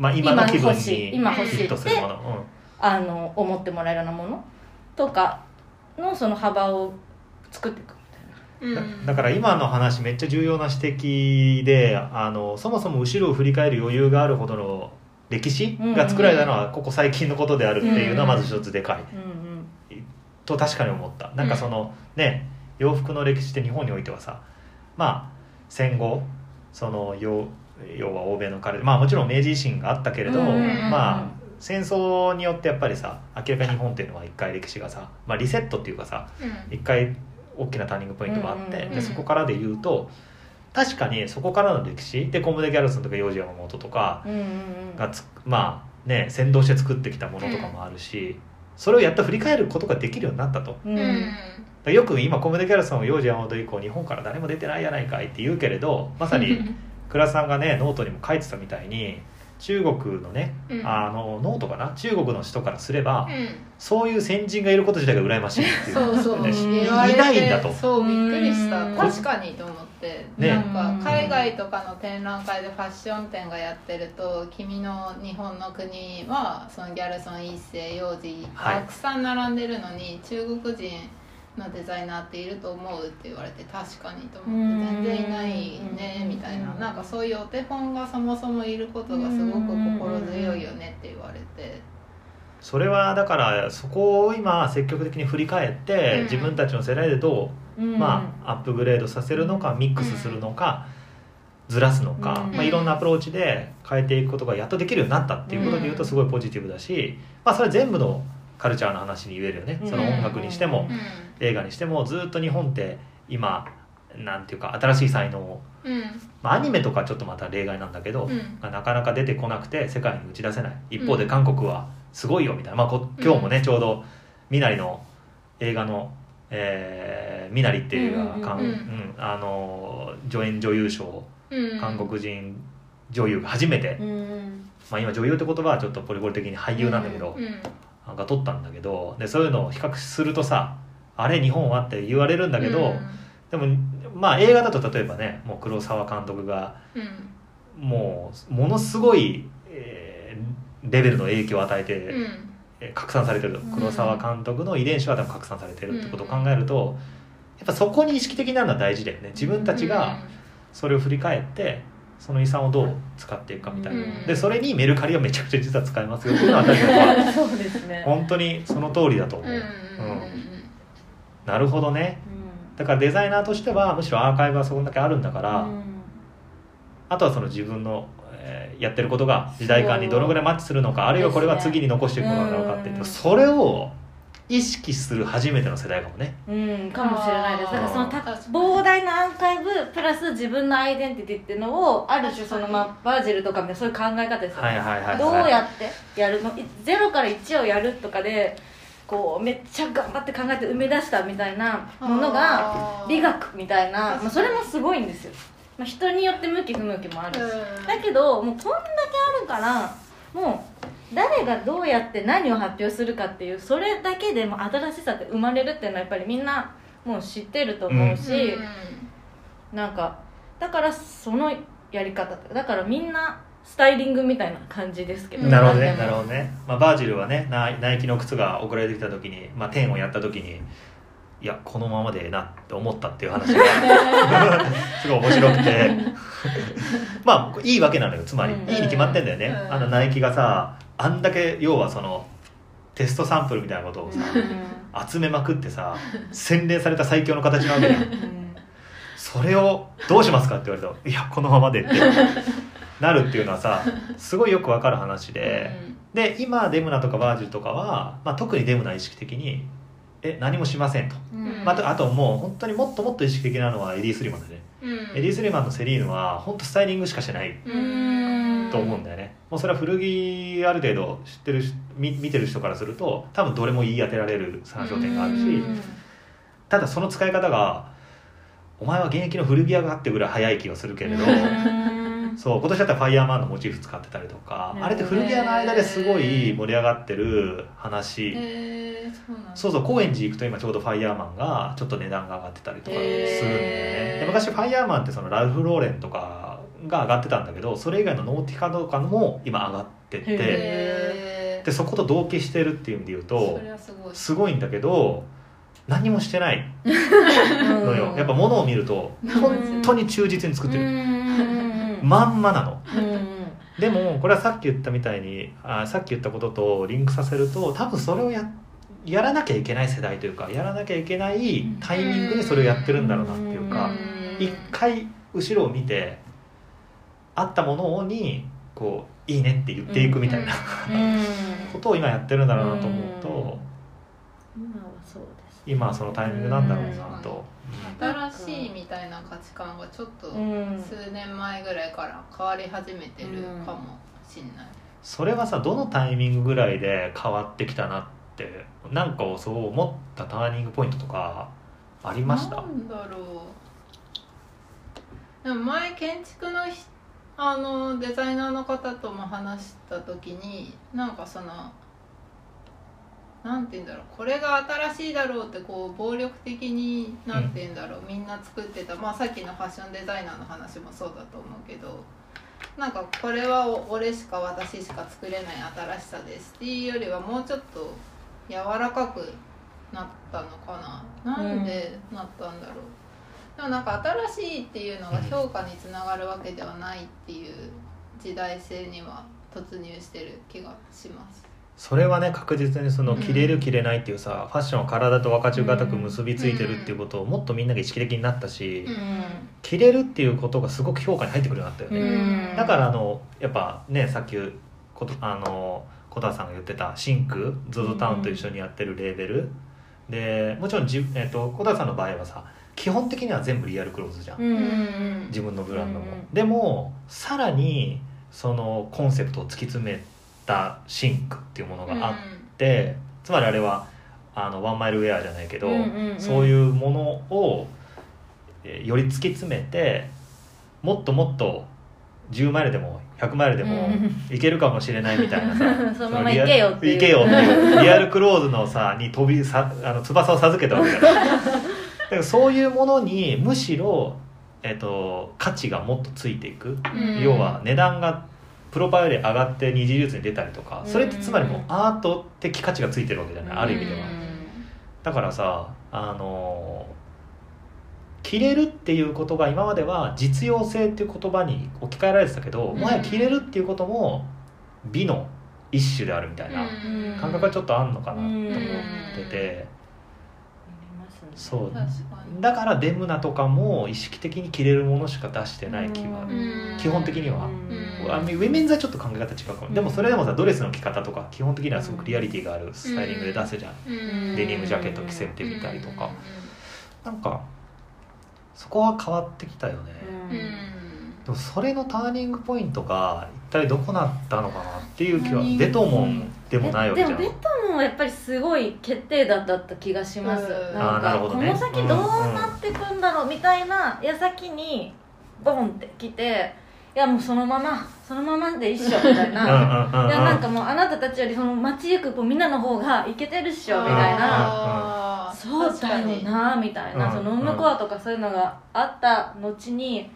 まあ今の気分今欲しいに今欲しいヒットするもの、うん。あの思ってもらえるようなものとかのその幅を作っていくみたいな。うん。だだから今の話めっちゃ重要な指摘であのそもそも後ろを振り返る余裕があるほどの歴史が作られたのはここ最近のことであるっていうのはまず一つでかい。うんうんと確かに思った。なんかそのね洋服の歴史って日本においてはさまあ戦後その要要は欧米の彼でまあもちろん明治維新があったけれど、うんまあ戦争によってやっぱりさ明らかに日本っていうのは一回歴史がさ、まあ、リセットっていうかさうん。一回大きなターニングポイントがあって、でそこからで言うと確かにそこからの歴史でコムデ・ギャルソンとか幼児山本とかがつまあね先導して作ってきたものとかもあるし、それをやっと振り返ることができるようになったと。うん。よく今コムデ・ギャルソン幼児山本以降日本から誰も出てないやないかいって言うけれどまさに倉さんがねノートにも書いてたみたいに中国のね、うん。あのノートかな？中国の人からすれば、うん。そういう先人がいること自体が羨ましいっていうそうそう。い言われてないんだと。そうびっくりした。うん。確かにと思って、ね。なんか海外とかの展覧会でファッション展がやってると「君の日本の国」はそのギャルソンイッセイヨウジはい。たくさん並んでるのに、中国人のデザイナーっていると思うって言われて確かにと思ってうん全然いないねみたいな。うんなんかそういうお手本がそもそもいることがすごく心強いよねって言われて。それはだからそこを今積極的に振り返って、うん。自分たちの世代でどう、うん。まあ、アップグレードさせるのかミックスするのか、ずらすのか、うん。まあ、いろんなアプローチで変えていくことがやっとできるようになったっていうことでいうとすごいポジティブだし、まあ、それは全部のカルチャーの話に言えるよね、うん。その音楽にしても、うん映画にしてもずっと日本って今なんていうか新しい才能を、うん。まあ、アニメとかちょっとまた例外なんだけど、うん。がなかなか出てこなくて世界に打ち出せない。一方で韓国はすごいよみたいな、まあ、こ今日もね、ちょうどみなりの映画の「えー、みなり」っていう映画が、うん韓うん。うんあの助演女優賞韓国人女優が初めて、うんまあ、今女優って言葉はちょっとポリゴリ的に俳優なんだけど、うん。なんか取ったんだけどでそういうのを比較するとさあれ日本はって言われるんだけど、でもまあ映画だと例えばねもう黒沢監督がうん。もうものすごい、えーレベルの影響を与えて、うん。えー拡散されてる黒沢監督の遺伝子は多分拡散されてるってことを考えると、やっぱそこに意識的になるのは大事だよね。自分たちがそれを振り返ってその遺産をどう使っていくかみたいな、うん。でそれにメルカリはめちゃくちゃ実は使えますよっていうのは私は ね。本当にその通りだと思う、うんなるほどね。だからデザイナーとしてはむしろアーカイブはそこだけあるんだから、うん。あとはその自分の、えーやってることが時代感にどのぐらいマッチするのかあるいはこれは次に残していくものなのかっていううん。それを意識する初めての世代かもね。うん、かもしれないです。だからその膨大なアーカイブプラス自分のアイデンティティっていうのをある種その、まあ、バージルとかもそういう考え方ですよね、はいはいはいどうやってやるの？い0から1をやるとかでこうめっちゃ頑張って考えて生み出したみたいなものが美学みたいな、まあ、それもすごいんですよ、まあ、人によって向き不向きもあるし、だけどもうこんだけあるからもう誰がどうやって何を発表するかっていうそれだけでも新しさって生まれるっていうのはやっぱりみんなもう知ってると思うし、なんかだからそのやり方だからみんなスタイリングみたいな感じですけど、なるほどね。なるほどね、まあ、バージルはねナイナイキの靴が送られてきた時に、まあ、10をやった時にいやこのままでええなって思ったっていう話が すごい面白くて。まあいいわけなのよ。つまり、うん。いいに決まってんだよね、うん。あのナイキがさあんだけ要はそのテストサンプルみたいなことをさ、集めまくってさ洗練された最強の形なわけじゃんうん。うん。それをどうしますかって言われたら「いやこのままで」ってなるっていうのはさ すごいよくわかる話で、で今デムナとかバージルとかは、まあ、特にデムナ意識的に「え何もしません」と、うん。まあ、あともう本当にもっともっと意識的なのはエディ・スリマンでね、エディ・スリマンのセリーヌは本当スタイリングしかしてない。と思うんだよね。もうそれは古着ある程度知ってるし見見てる人からすると多分どれも言い当てられる参照点があるし、うん。ただその使い方がお前は現役の古着屋があってぐらい早い気がするけれど、うん。そう今年だったらファイヤーマンのモチーフ使ってたりとか、うんあれって古着屋の間ですごい盛り上がってる話、えー、そうそう高円寺行くと今ちょうどファイヤーマンがちょっと値段が上がってたりとかするんだよね、で昔ファイヤーマンってそのラルフ・ローレンとかが上がってたんだけどそれ以外のノーティカとかも今上がってって。へでそこと同期してるっていう意味で言うとすごい。んだけど何もしてないのよ、やっぱ物を見ると本当に忠実に作ってる、うんまんまなの。うんでもこれはさっき言ったみたいにあさっき言ったこととリンクさせると多分それをややらなきゃいけない世代というかやらなきゃいけないタイミングでそれをやってるんだろうなっていうかうん。一回後ろを見てあったものにこう「いいね」って言っていくみたいなうん。ことを今やってるんだろうなと思うと今は今はそのタイミングなんだろうなと。新しいみたいな価値観がちょっとうん。数年前ぐらいから変わり始めてるかもしんない、それはさどのタイミングぐらいで変わってきたなってなんかそう思ったターニングポイントとかありました？なんだろう。でも前建築のひあのデザイナーの方とも話した時になんかそのなんて言うんだろう。これが新しいだろうってこう暴力的になんて言うんだろう、みんな作ってた、まあ、さっきのファッションデザイナーの話もそうだと思うけど。なんかこれはお俺しか私しか作れない新しさです。っていうよりはもうちょっと柔らかくなったのかな。なんでなったんだろう、でもなんか新しいっていうのが評価につながるわけではないっていう時代性には突入してる気がしますそれはね確実にそのうん。着れる着れないっていうさ、ファッションは体と分かちがたく結びついてるっていうことをもっとみんなが意識的になったし、うん。着れるっていうことがすごく評価に入ってくるようになったよね、うん。だからあのやっぱねさっきことあの小田さんが言ってたシンク ZOZO タウンと一緒にやってるレーベル、でもちろんじ、えっと小田さんの場合はさ基本的には全部リアルクローズじゃん、うんうん自分のブランドも、うんうん。でもさらにそのコンセプトを突き詰めたシンクっていうものがあって、つまりあれはあのワンマイルウェアじゃないけど、うんうんうん。そういうものを、えーより突き詰めてもっともっと10マイルでも100マイルでもうん。いけるかもしれないみたいなさ そのまま行けよっていう。行けよっていう。リアルクローズのさに飛びさあの翼を授けたわけじゃない。だからそういうものにむしろ、えっと価値がもっとついていく、うん。要は値段がプロパイより上がって二次流通に出たりとかそれってつまりもうアート的価値がついてるわけじゃないある意味では。うんだからさあの着れるっていうことが今までは実用性っていう言葉に置き換えられてたけど、うん。もはや着れるっていうことも美の一種であるみたいなうん。感覚がちょっとあんのかなと思うんってて、そう。だからデムナとかも意識的に着れるものしか出してない気は、うん。基本的には。ウェメンズはちょっと考え方違うかも、うんでもそれでもさドレスの着方とか基本的にはすごくリアリティがあるスタイリングで出すじゃん、うん。デニムジャケット着せてみたりとか、なんかそこは変わってきたよね、うんでもそれのターニングポイントが一体どこなったのかなっていう気はターニングデトモンでもないわけじゃん。でもベトモンはやっぱりすごい決定打だった気がします、うん。なんかこの先どうなってくんだろうみたいな矢先にボンって来ていやもうそのままそのままで一緒みたいうんないやなんかもうあなたたちよりその街行くこうみんなの方がイケてるっしょみたいな。そうだよなみたいな、うんその向こうとかそういうのがあった後に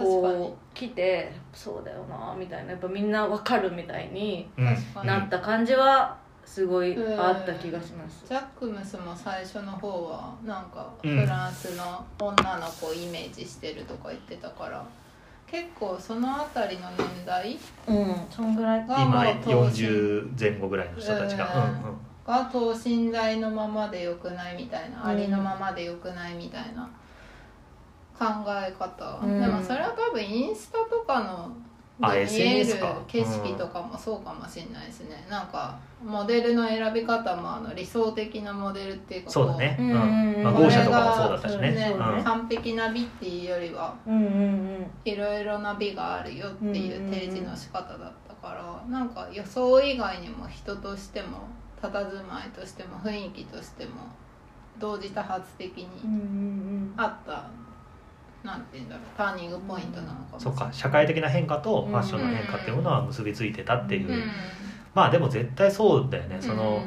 こう来てそうだよなみたいな。やっぱみんなわかるみたいにうん。確かに。なった感じはすごいうん。あった気がします、ジャックムスも最初の方はなんかうんフランスの女の子をイメージしてるとか言ってたから結構その辺りの年代うん。そんぐらいが今も。う等身40前後ぐらいの人たちが、うんうん。うん。が等身大のままでよくないみたいな、うんありのままでよくないみたいな考え方、うん。でもそれは多分インスタとかの見える景色とかもそうかもしれないですね、なんかモデルの選び方もあの理想的なモデルっていうかそうだね、ううんんうん。まあ、これが豪車とかもそうだったしね。ねうん。完璧な美っていうよりはうんうんうん。いろいろな美があるよっていう提示の仕方だったから、なんか予想以外にも人としても佇まいとしても雰囲気としても同時多発的にうんうん。あった、なんて言うんだろうターニングポイントなのかそっか社会的な変化とファッションの変化っていうものは結びついてたっていう、まあでも絶対そうだよね。その、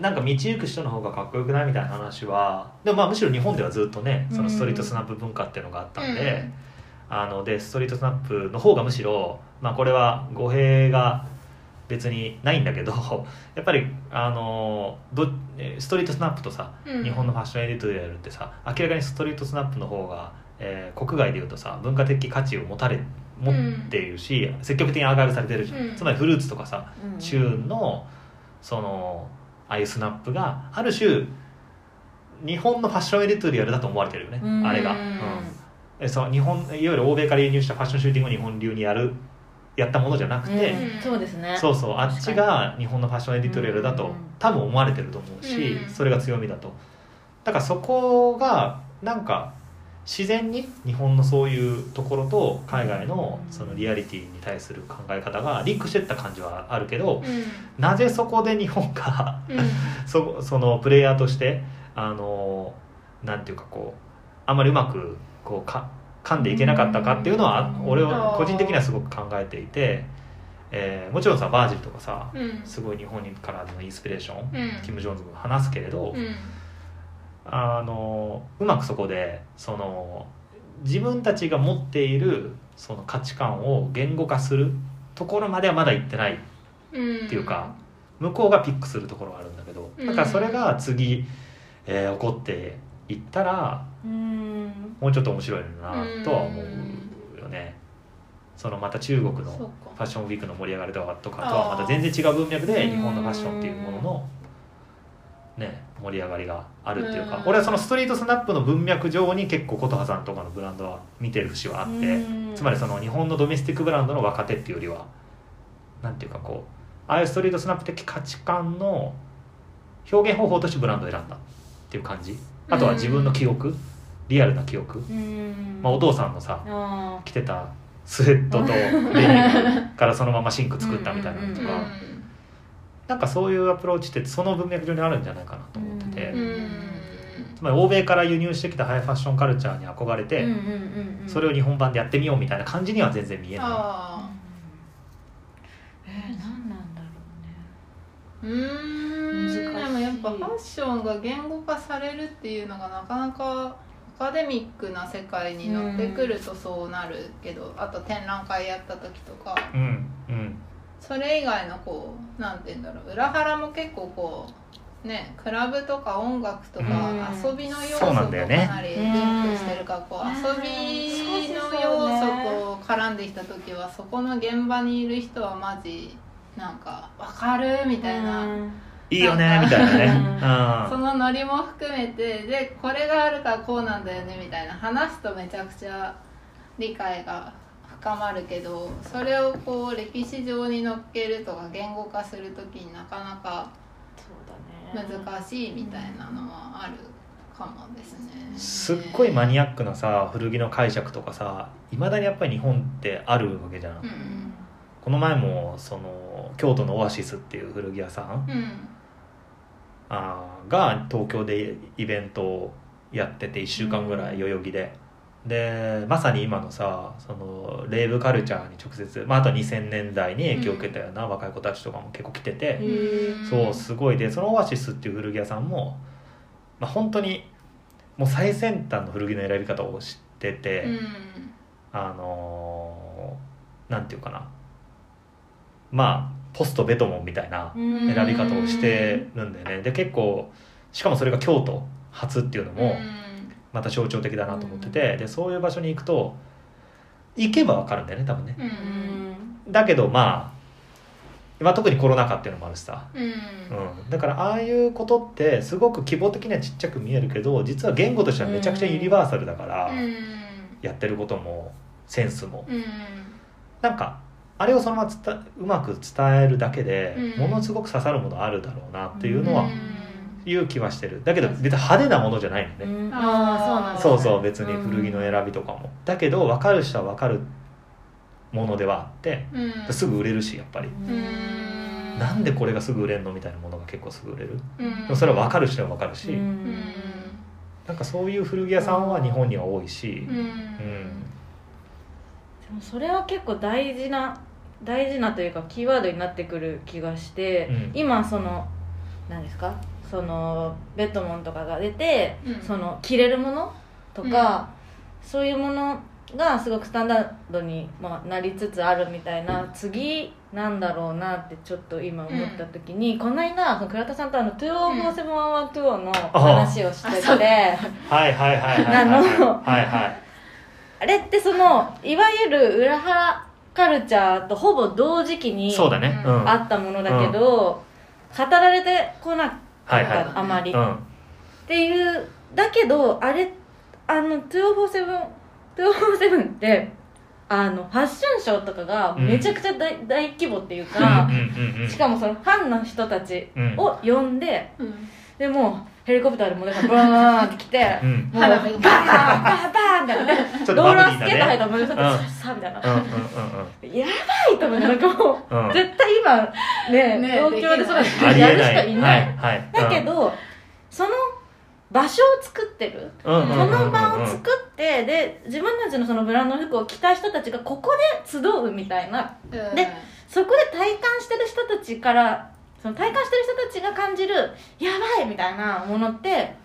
なんか道行く人の方がかっこよくないみたいな話はでもまあむしろ日本ではずっとねそのストリートスナップ文化っていうのがあったんで、あのでストリートスナップの方がむしろ、まあ、これは語弊が別にないんだけど やっぱりあのどえストリートスナップとさうん。日本のファッションエディトリアルってさ明らかにストリートスナップの方が、えー国外でいうとさ文化的価値を持たれ持っているし、積極的にアーカイブされてるじゃん、うん。つまりフルーツとかさうん。チューンのそのああいうスナップがある種日本のファッションエディトリアルだと思われてるよね、うん。あれが、うん。えそう日本いわゆる欧米から輸入したファッションシューティングを日本流にやるやったものじゃなくて、うん。そうですね。そうそうあっちが日本のファッションエディトリアルだとうん。多分思われてると思うし、うん。それが強みだと。だからそこがなんか自然に日本のそういうところと海外のそのリアリティに対する考え方がリンクしてった感じはあるけどなぜそこで日本が そそのプレイヤーとしてあのなんていうかこうあんまりうまくこうか噛んでいけなかったかっていうのはうん。俺は個人的にはすごく考えていて、えーもちろんさバージルとかさすごい日本からのインスピレーション、キム・ジョーンズも話すけれど、あのうまくそこでその自分たちが持っているその価値観を言語化するところまではまだ行ってないっていうか、向こうがピックするところがあるんだけどだからそれが次、えー起こっていったらうん。もうちょっと面白いなとは思うよね。そのまた中国のフか。ァッションウィークの盛り上がりとかとはまた全然違う文脈で日本のファッションっていうものの、ね、盛り上がりがあるっていうかうん。俺はそのストリートスナップの文脈上に結構琴葉さんとかのブランドは見てる節はあってうん。つまりその日本のドメスティックブランドの若手っていうよりはなんていうかこうああいうストリートスナップ的価値観の表現方法としてブランドを選んだっていう感じ。あとは自分の記憶リアルな記憶、うん。まあ、お父さんのさあ着てたスウェットとデニムからそのままシンク作ったみたいなのとうんうんかなんかそういうアプローチってその文脈上にあるんじゃないかなと思ってて、うん。つまり欧米から輸入してきたハイファッションカルチャーに憧れて、うんうんうんうん。それを日本版でやってみようみたいな感じには全然見えなあえー、何なんだろーうーん。難しい。でもやっぱファッションが言語化されるっていうのがなかなかアカデミックな世界に乗ってくるとそうなるけど、あと展覧会やった時とか。うんうんそれ以外のこうなんて言うんだろう裏腹も結構こうねクラブとか音楽とかうん。遊びの要素そうとかなんだよね。なりリンクしてるからこう遊びの要素と絡んできた時はそこの現場にいる人はマジなんか分かるみたいな。いいよねみたいなね。そのノリも含めてでこれがあるからこうなんだよねみたいな。話すとめちゃくちゃ理解が深まるけどそれをこう歴史上に乗っけるとか言語化する時になかなか難しいみたいなのはあるかもですね。すっごいマニアックなさ古着の解釈とかさいまだにやっぱり日本ってあるわけじゃん、うんこの前もその京都のオアシスっていう古着屋さんうん。あーが東京でイベントをやってて1週間ぐらい代々木で、でまさに今のさそのレイブカルチャーに直接、まあ、あとは2000年代に影響を受けたような若い子たちとかも結構来てて、へそうすごいでそのオアシスっていう古着屋さんも、まあ、本当にもう最先端の古着の選び方を知ってて、うん。あのーなんていうかな。まあポストベトモンみたいなうん。選び方をしてるんだよね。で結構しかもそれが京都初っていうのもまた象徴的だなと思っててでそういう場所に行くと行けば分かるんだよね多分ね。だけどまあまあ特にコロナ禍っていうのもあるしさ、うん。うん、だからああいうことってすごく規模的にはちっちゃく見えるけど実は言語としてはめちゃくちゃユニバーサルだから、うん。やってることもセンスも。うん。なんかあれをそのまま伝うまく伝えるだけで、うん。ものすごく刺さるものあるだろうなっていうのはうんいう気はしてる。だけど別に派手なものじゃないのね、うん。あーああそうなんだ。そうそう別に古着の選びとかも、だけど分かる人は分かるものではあってうん。すぐ売れるしやっぱり、うん。なんでこれがすぐ売れるのみたいなものが結構すぐ売れる、うん。でもそれは分かる人は分かるし、うん。うんなんかそういう古着屋さんは日本には多いし。う、ん。うん。でもそれは結構大事な大事なというかキーワードになってくる気がして、うん。今その何ですか？そのベッドモンとかが出て、うん。その着れるものとか、そういうものがすごくスタンダードに、まあ、なりつつあるみたいな次なんだろうなってちょっと今思った時に、この間その倉田さんとあの2047112の話をしてて、はいはいはいはいはい。はいはい。あれってそのいわゆる裏腹カルチャーとほぼ同時期にそうだね。うん。あったものだけど、語られてこなかった、はいはい。あまり、っうん。ていうだけどあれあの247 247ってあのファッションショーとかがめちゃくちゃ大,、大規模っていうか、うんうんうんうんしかもそのファンの人たちうんを呼んで、うんでもうヘリコプターでもうだからバーンって来て、うん。もうバーンバーンバーンみたいなローラースケート履いたねらもうさうんささみたいな、うんうんうん。やばいと思ってなんかもう、うん。絶対今ねね東京でそうできうんありやるえない。しかいない、はいはい。だけど、その場所を作ってる。うんうんうんうんこの場を作ってで自分たちのそのブランドの服を着た人たちがここで集うみたいな。うん。でそこで体感してる人たちからその体感してる人たちが感じるやばいみたいなものって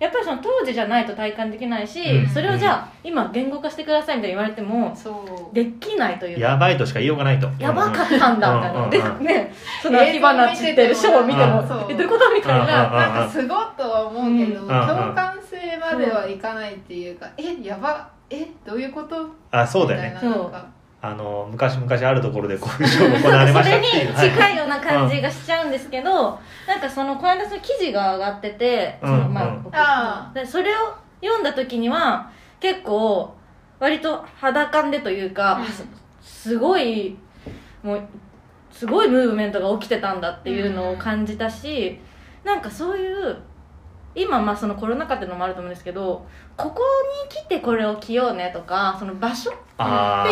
やっぱりその当時じゃないと体感できないし、うん。それをじゃあ今言語化してくださいみたいに言われてもそう。できないというか。やばいとしか言いようがないと。やばかったんだ。みたいな、うんうんうん。でねその火花散ってるショーを見てもえどういうことみたいうんな、うん。なんかすごっとは思うけど、うん共感性まではいかないっていうか、えやばえどういうこと？あそうだよねみたいななんかあの昔々あるところでこういうショーが行われまそれにした っていう。近いような感じがしちゃうんですけど、なんかそのこの間その記事が上がってて、そのまあそれを読んだ時には結構割と肌感でというか、うん。すすごいもうすごいムーブメントが起きてたんだっていうのを感じたし、なんかそういう今まあそのコロナ禍っていうのもあると思うんですけどここに来てこれを着ようねとかその場所って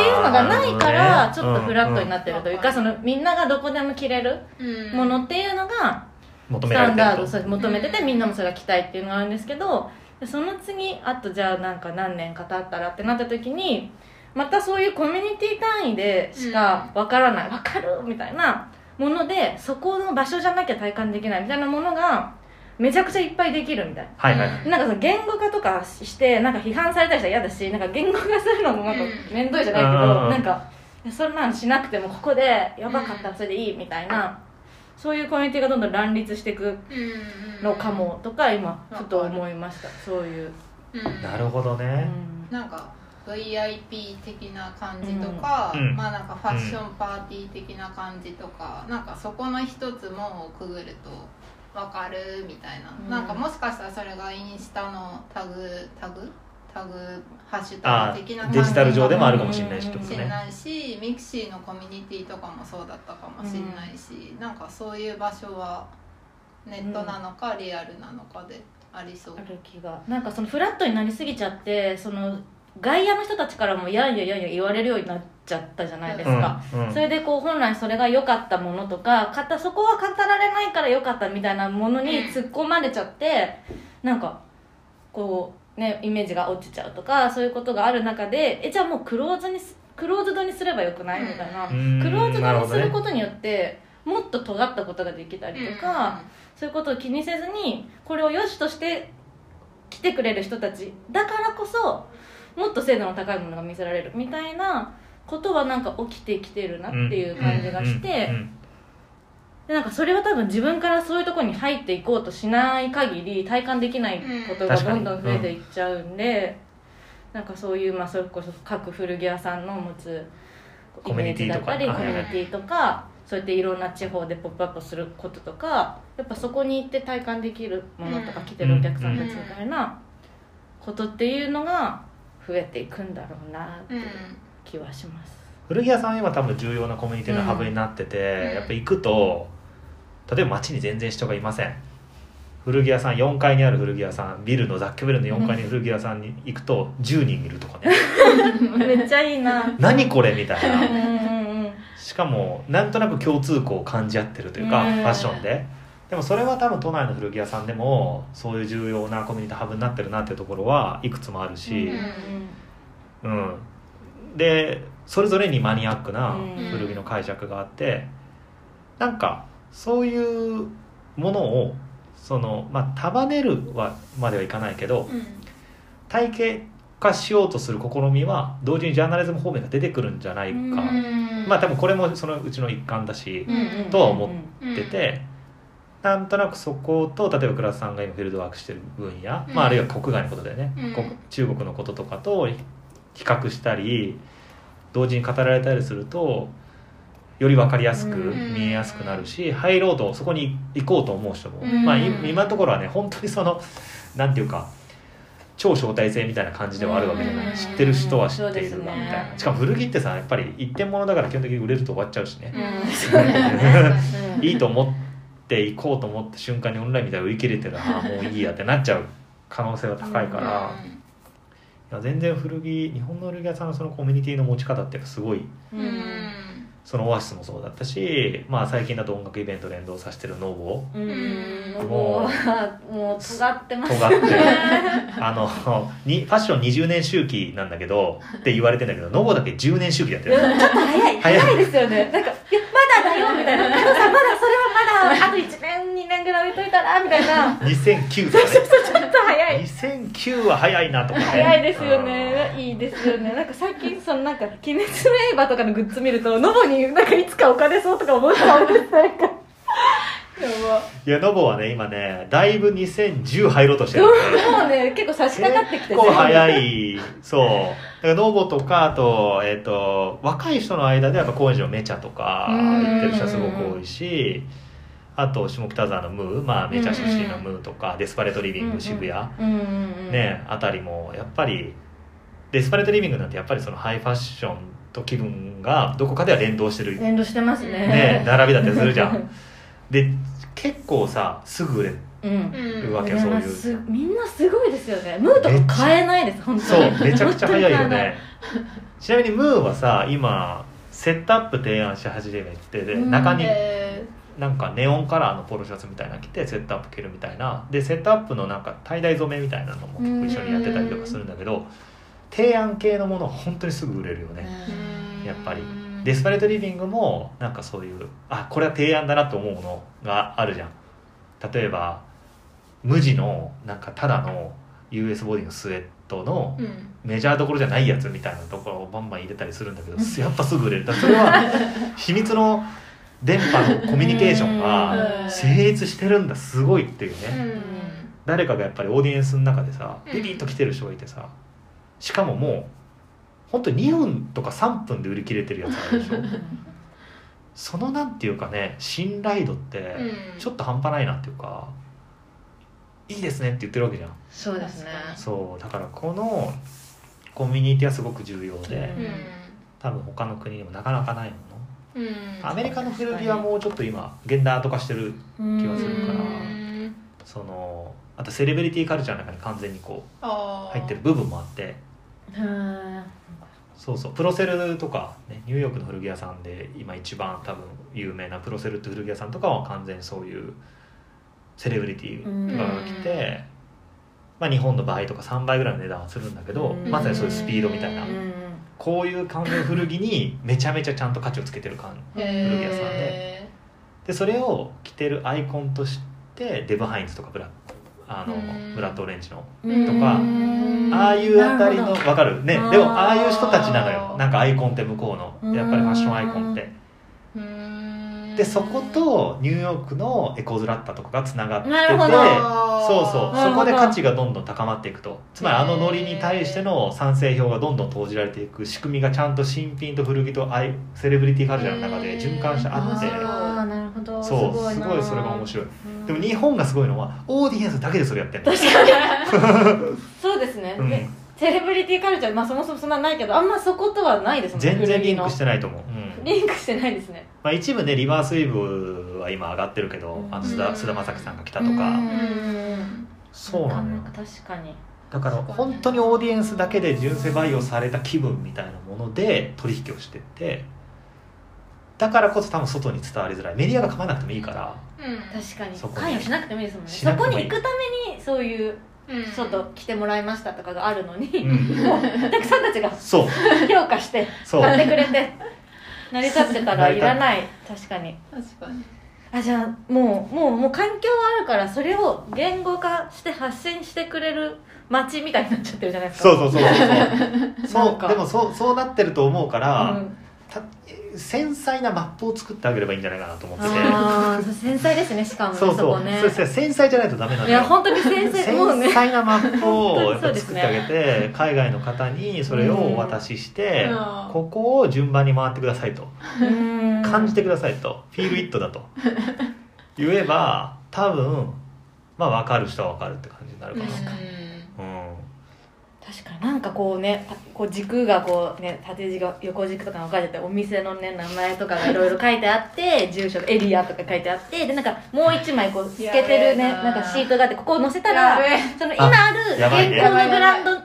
いうのがないからちょっとフラットにうんなってるというか、そのみんながどこでも着れるうん。ものっていうのが求スタンダードそう求めててみんなもそれが着たいっていうのがあるんですけどでその次あとじゃあなんか何年か経ったらってなった時にまたそういうコミュニティ単位でしかわからないわかるみたいなものでそこの場所じゃなきゃ体感できないみたいなものがめちゃくちゃいっぱいできるみたいな。はいはい。はいなんかその言語化とかしてなんか批判されたりしたら嫌だしなんか言語化するのもなんか面倒いじゃないけど、うん。なんかそんなんしなくてもここでやばかったらそれでいいみたいなそういうコミュニティがどんどん乱立していくうんのかもとか今うん。ふと思いました。そういう、うん。なるほどうね、ん。なんか VIP 的な感じとか、うん。まあなんかファッションパーティー的な感じとか、なんかそこの一つもくぐると分かるみたいな、うん。なんかもしかしたらそれがインスタのタグタグ？タグハッシュあタグ的な感じデジタル上でもあるかもししれないしね。れないしミクシーのコミュニティとかもそうだったかもしれないし、なんかそういう場所はネットなのかリアルなのかでありそう。あ。る気が。なんかそのフラットになりすぎちゃってその外野の人たちからもやんややんや言われるようになっちゃったじゃないですか、うんうん。それでこう本来それが良かったものとかかたそこは語られないから良かったみたいなものに突っ込まれちゃって、なんかこうねイメージが落ちちゃうとかそういうことがある中でえじゃあもうクローズにすクローズドにすればよくないみたいな、うんクローズドにすなることによって、もっと尖ったことができたりとか、そういうことを気にせずにこれを良しとして来てくれる人たちだからこそもっと精度の高いものが見せられるみたいなことはなんか起きてきてるなっていう感じがして、うんうんでなんかそれは多分自分からそういうところに入っていこうとしない限り体感できないことがどんどん増えていっちゃうんで、なんかそういう、まあ、それこそ各古着屋さんの持つイメージだったりコミュニティとかそうやっていろんな地方でポップアップすることとかやっぱそこに行って体感できるものとかうん。来てるお客さんたちみたいなことっていうのが増えていくんだろうなっていう気はします。古着屋さんは今多分重要なコミュニティのハブになってて、うん。やっぱ行くと例えば街に全然人がいません。古着屋さん4階にある古着屋さんビルの雑居ビルの4階に古着屋さんに行くと10人いるとかね。めっちゃいいな。何これみたいな。しかもなんとなく共通項を感じ合ってるというか、うん。ファッションででもそれは多分都内の古着屋さんでもそういう重要なコミュニティハブになってるなっていうところはいくつもあるし、うんでそれぞれにマニアックなうん古着の解釈があって、なんかそういうものをその、まあ、束ねるはまではいかないけど体系化しようとする試みは同時にジャーナリズム方面が出てくるんじゃないか、うん。まあ多分これもそのうちの一環だし、うんうん。とは思ってて、なんとなくそこと例えば倉田さんが今フィールドワークしてる分野、うん。まあ、あるいは国外のことでね、うん。国中国のこととかと比較したり同時に語られたりするとより分かりやすくうん。見えやすくなるし、入ろうとそこに行こうと思う人も、うん。まあ、い今のところはね本当にそのなんていうか超招待制みたいな感じではあるわけじゃない、うん。知ってる人は知っているわそうですみたいね。なしかも古着ってさやっぱり一点物だから基本的に売れると終わっちゃうしね、いいと思って行こうと思った瞬間にオンラインみたいな売り切れてる ああもういいやってなっちゃう可能性は高いから、いや全然古着日本の古着屋さんのそのコミュニティの持ち方ってすごいそのオアシスもそうだったし、まあ、最近だと音楽イベント連動させてるノーボ。うん。もうもう尖ってます。尖って。あのにファッション20年周期なんだけどって言われてんだけどノーボだけ10年周期でやってる。ちょっと早い。早い。ですよね。なんか「いやまだだよ」みたいな「加藤さんまだそれはまだあと1年2年ぐらい置いといたら」みたいな。2009とかね。ちょっと早い。2009は早いなとかね早いですよね。いいですよね。なんか最近そのなんか「鬼滅の刃」とかのグッズ見るとノボになんかいつか置かれそうとか思っちゃうんなんかやば。いやノボはね今ねだいぶ2010入ろうとしてる。もうね結構差し掛かってきて結構早い。そう。だからノボとかあと,、えっと若い人の間ではやっぱ高円寺のメチャとかうん。行ってる人はすごく多いしあと下北沢のムー、まあ、メチャ出身のムーとか、デスパレートリビング渋谷、ねあたりもやっぱりデスパレートリビングなんてやっぱりそのハイファッションと気分がどこかでは連動してる。連動してますね。ね並びだったりするじゃん。で結構さすぐ売れるうんるわけよいやそういう。すみんなすごいですよね。ムーとか買えないです本当そうにめちゃくちゃ早いよね。ちなみにムーはさ今セットアップ提案し始めてでうん。中にえなんかネオンカラーのポロシャツみたいなの着てセットアップ着るみたいな。でセットアップのなんかダイ染めみたいなのも結構一緒にやってたりとかするんだけど提案系のものは本当にすぐ売れるよね。ーやっぱり。デスパレートリビングもなんかそういうあこれは提案だなと思うものがあるじゃん。例えば無地のなんかただの US ボディのスウェットのうん。メジャーどころじゃないやつみたいなところをバンバン入れたりするんだけどやっぱすぐ売れる。だそれは 秘密の電波のコミュニケーションうがん。成立してるんだ。すごいっていうね、うん。誰かがやっぱりオーディエンスの中でさうん。ビビッと来てる人がいてさしかももう本当に2分とか3分で売り切れてるやつあるでしょ？そのなんていうかね信頼度ってうん。ちょっと半端ないなっていうかいいですねって言ってるわけじゃん。そうですね。そう。だからこのコミュニティはすごく重要でうん。多分他の国にもなかなかないもうん。のアメリカの古着はもうちょっと今現代アート化してる気気がするからうん。そのあとセレブリティカルチャーの中に完全にこう入ってる部分もあってそうそう。プロセルとか、ね、ニューヨークの古着屋さんで今一番多分有名なプロセルって古着屋さんとかは完全にそういうセレブリティとかが来て、まあ、日本の倍とか3倍ぐらいの値段はするんだけど、うんまさにそういうスピードみたいな、うん。こういう完全古着にめちゃめちゃちゃんと価値をつけてる感古着屋さんでへでそれを着てるアイコンとしてデブ・ハインズとかブラあのうん。ブラッド・オレンジのうん。とかうん。ああいうあたりのわかる。ね。でもああいう人たちなのよ。なんかアイコンって向こうの。やっぱりファッションアイコンって。でそことニューヨークの Eckhaus Latta とかがつながってて。そうそう。そこで価値がどんどん高まっていくと。つまりあのノリに対しての賛成票がどんどん投じられていく仕組みがちゃんと新品と古着とアイセレブリティカルチャーの中で循環してあってあーなるほど。そう。なすごいそれが面白い。うん。でも日本がすごいのはオーディエンスだけでそれやってんの。確かに。そうですね、うん。でセレブリティカルチャー、まあ、そもそもそんなないけどあんまそことはないですもん全然リンクしてないと思う、うん。のリンクしてないですね。まあ、一部ねリバースウェーブは今上がってるけど、うん。あの須田うん。須田将暉さんが来たとか、うん。そうなのよ。確かに。だから本当にオーディエンスだけで純正培養された気分みたいなもので取引をしてってだからこそ多分外に伝わりづらい。メディアが噛まなくてもいいから。うん。確かに。そこに関与しなくてもいいですもんね。そしなくてもいい。こに行くためにそういううん。外来てもらいましたとかがあるのに、うん。もうお客さんたちがそう。評価してそう。買ってくれて 成り立ってたらいらない。確かに。確かに。あじゃあもうもうもう環境はあるからそれを言語化して発信してくれる街みたいになっちゃってるじゃないですか。そうそうそうそうそ なんか。うでもそうそうなってると思うから、うん。た繊細なマップを作ってあげればいいんじゃないかなと思ってて。ああ繊細ですねしかもねそうそう。こね。そうそう繊細じゃないとダメなんいだよ。や本当に繊細。うね細なマップを作ってあげて、海外の方にそれをお渡しして、うん。ここを順番に回ってくださいと、うん。感じてくださいと。フィールイットだと。言えば多分まあ分かる人は分かるって感じになるかな、うん確かになんかこうねたこう軸がこうね縦軸横軸とか分かれててお店のね名前とかが いろいろ書いてあって住所エリアとか書いてあってでなんかもう一枚こう透けてるねな。なんかシートがあってここを載せたらその今あるやばいね現行のブランドと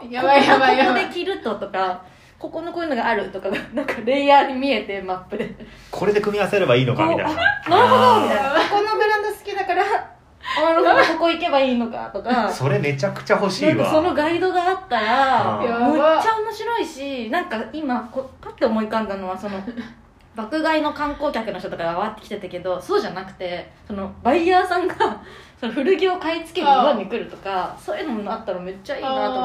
こやばいやばいやばい。ここで着るととかここのこういうのがあるとかが なんかレイヤーに見えてマップで。これで組み合わせればいいのかみたいな。なるほどみたいな。ここのブランド好きだからあなるほどここ行けばいいのかとか。それめちゃくちゃ欲しないわそのガイドがあったらむっちゃ面白いしなんか今こパッて思い浮かんだのはその 爆買いの観光客の人とかがわってきてたけどそうじゃなくてそのバイヤーさんが その古着を買い付けに日本に来るとかそういうのもあったらめっちゃいいなと思って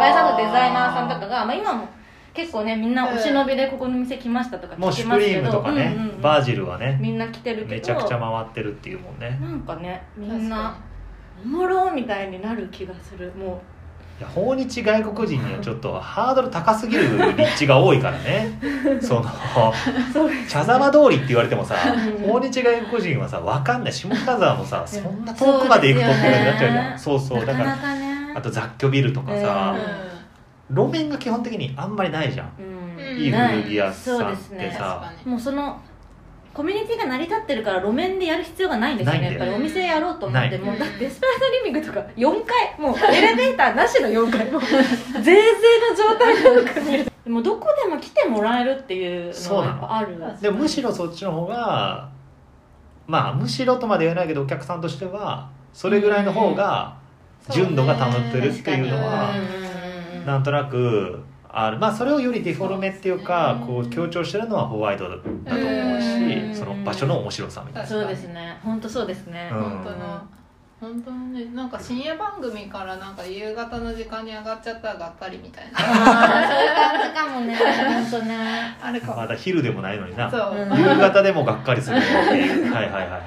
バイヤーさんとデザイナーさんとかが、まあ、今も結構ねみんなお忍びでここの店来ましたとかもう聞シュプリームきますけどとかね、うんうんうん。バージルはねみんな来てるけど。めちゃくちゃ回ってるっていうもんね。なんかねみんなおもろみたいになる気がする。もいや訪日外国人にはちょっとハードル高すぎる立地が多いからね。そのうそう茶沢通りって言われてもさうん訪日外国人はさ分かんない。下北沢もさそんな遠くまで行くとって感じになっちゃうじゃん。そうそうだかなからなかね。あと雑居ビルとかさうん路面が基本的にあんまりないじゃん。うん。いい古着屋さんそうってですね。さ確かもうそのコミュニティが成り立ってるから路面でやる必要がないんですよね。やっぱりお店やろうと思って。もうだってデスペラードリビングとか4階。もうエレベーターなしの4階。もうぜいぜいの状態でよく見る。でもどこでも来てもらえるっていうのはやっぱあるでもむしろそっちの方がまあむしろとまで言えないけどお客さんとしてはそれぐらいの方が純度が保ってるっていうのはうなんとなくある。まあそれをよりデフォルメっていうかそうこう強調してるのはホワイトだと思ううん。しその場所の面白さみたいな。そうですね。本当そうですね、うん。本当の。本当のねなんか深夜番組からなんか夕方の時間に上がっちゃったらがっかりみたいな。ああそういう感じかもね。本当ね。あるかも。まだ昼でもないのにな。そう、うん。夕方でもがっかりする。はいはいはいはい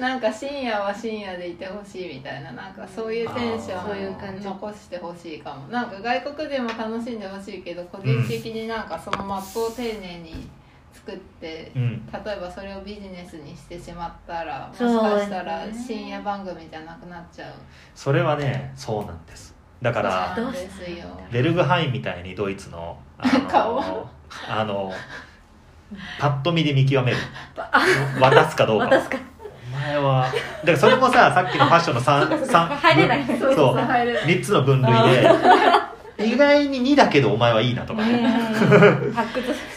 なんか深夜は深夜でいてほしいみたいななんかそういうテンシあーそういうョンを感じ。残してほしいかも。なんか外国でも楽しんでほしいけど個人的になんかそのマップを丁寧に作って、うん。例えばそれをビジネスにしてしまったらもしかしたらね深夜番組じゃなくなっちゃう。それはねそうなんです。だからベルグハインみたいにドイツのあ顔のあのパッと見で見極める。渡すかどうか渡すか。お前は。だからそれもさ さっきのファッションの 3, 三入れない。そうそう入る3つの分類で意外に2だけどお前はいいなとか。ね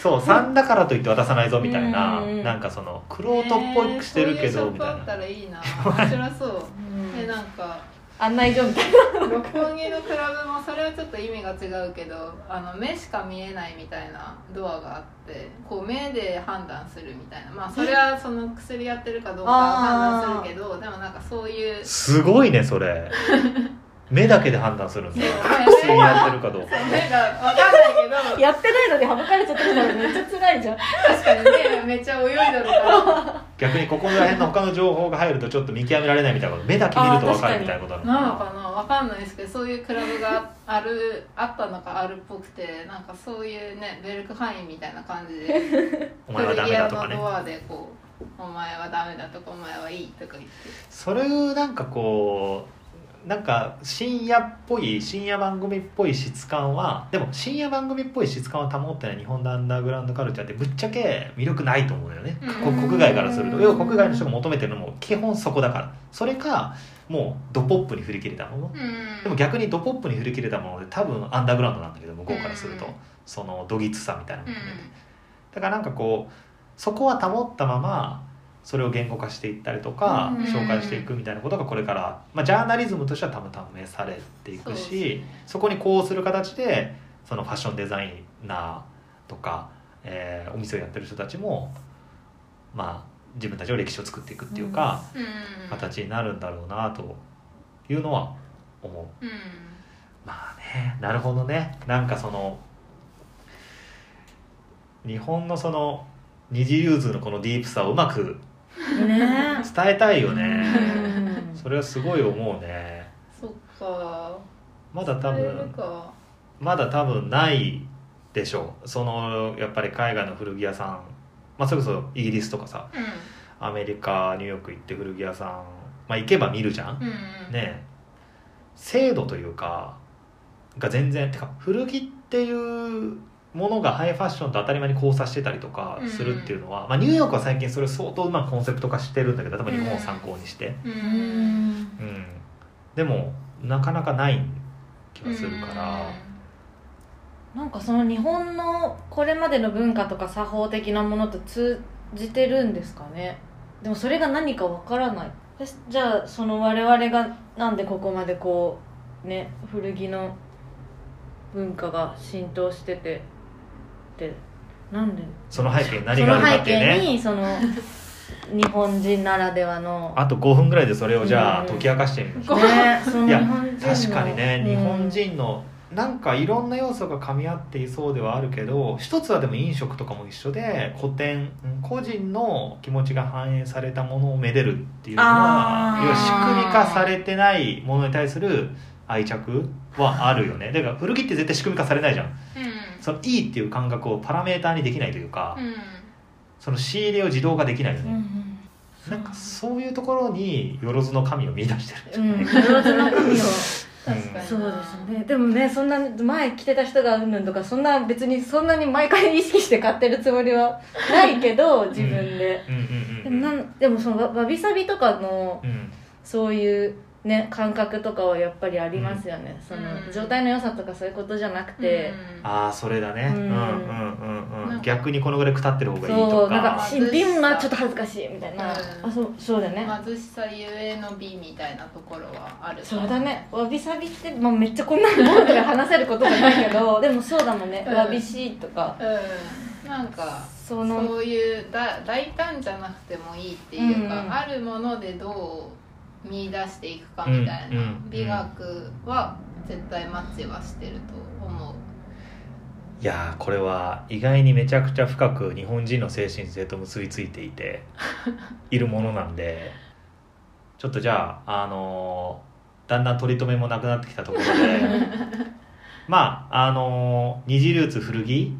そう3だからといって渡さないぞみたいなうんなんかその玄人っぽくしてるけどみたいそういうショップあったならいいな。面白そう。うん。でなんか案内所みたい六本木のクラブもそれはちょっと意味が違うけどあの目しか見えないみたいなドアがあってこう目で判断するみたいな。まあそれはその薬やってるかどうかは判断するけどでもなんかそういうすごいねそれ 目だけで判断するんだ。そう薬やってるかどうか。目が分かんないけど。なやってないのに省かれちゃってるからめっちゃ辛いじゃん。確かに目めっちゃ泳いでるから。逆にここら辺の他の情報が入るとちょっと見極められないみたいなこと目だけ見ると分かるみたいなことなのな。のかな分かんないですけどそういうクラブがあるあったのかあるっぽくてなんかそういうねベルクハインみたいな感じで。お前はダメだとかね。古着屋のドアでこう「お前はダメだ」とか「お前はいい」とか言って。それをなんかこうなんか深夜っぽい深夜番組っぽい質感はでも深夜番組っぽい質感を保ってない日本のアンダーグラウンドカルチャーってぶっちゃけ魅力ないと思うのよね、国外からすると。要は国外の人が求めてるのも基本そこだから。それかもうドポップに振り切れたものうん。でも逆にドポップに振り切れたもので多分アンダーグラウンドなんだけど向こうからすると、うんそのどぎつさみたいなもうのね、ん。だからなんかこうそこは保ったままそれを言語化していったりとか、うん。紹介していくみたいなことがこれから、まあ、ジャーナリズムとしては多分試されていくしね。そこにこうする形でそのファッションデザイナーとか、えーお店をやってる人たちもまあ自分たちの歴史を作っていくっていうか、うん。形になるんだろうなというのは思う。うん。まあねなるほどね。なんかその日本のその二次融通のこのディープさをうまくね。伝えたいよね。うん。それはすごい思うね。そっか。まだ多分か。まだ多分ないでしょう。そのやっぱり海外の古着屋さん。まあそれこそイギリスとかさ。うアメリカニューヨーク行って古着屋さん。まあ行けば見るじゃん、んうん。ね。精度というかが全然てか古着っていうものがハイファッションと当たり前に交差してたりとかするっていうのは、まあ、ニューヨークは最近それ相当うまくコンセプト化してるんだけど多分日本を参考にして、ううん。んうん。でもなかなかない気がするから、なんかその日本のこれまでの文化とか作法的なものと通じてるんですかね。でもそれが何かわからない。えじゃあその我々がなんでここまでこうね古着の文化が浸透しててってなんで？その背景にそ何があの背るかっていう景ねにその日本人ならではの。あと5分ぐらいでそれをじゃあうん。解き明かしてみましょう、ねそのいや日本人の。確かにね、うん。日本人のなんかいろんな要素が噛み合っていそうではあるけど一つはでも飲食とかも一緒で古典うん個人の気持ちが反映されたものをめでるっていうのは要は仕組み化されてないものに対する愛着はあるよね。だから古着って絶対仕組み化されないじゃんそのいいっていう感覚をパラメーターにできないというか、うんその仕入れを自動化できないよね、うんなんかそういうところによろずの神を見出してるうんうん。上手の神を。確かに。そうですね。でもねそんな前着てた人がうんぬんとかそんな別にそんなに毎回意識して買ってるつもりはないけど 自分で、うん。うん。うん。でもなんでもそのわわびさびとかのうん。そういうね感覚とかはやっぱりありますよね、そのうん。状態の良さとかそういうことじゃなくて、うん。ああそれだね、う、うんんうんうんうん。逆にこのぐらいくたってる方がいいそとうなんかか新品はちょっと恥ずかしいみたいな、うん。あそうそうだね、貧しさゆえの美みたいなところはあるそうだね。わびさびって、まあ、めっちゃこんなものとか話せることじゃないけど でもそうだもんね、うん。わびしいとか。うん。なんかそのそういうだ大胆じゃなくてもいいっていうか、うん。あるものでどう見出していくかみたいな、うんうん美学は絶対マッチはしてると思う。いやーこれは意外にめちゃくちゃ深く日本人の精神性と結びついていて いるものなんでちょっとじゃあ、あのーだんだん取り留めもなくなってきたところで まああのー二次流通古着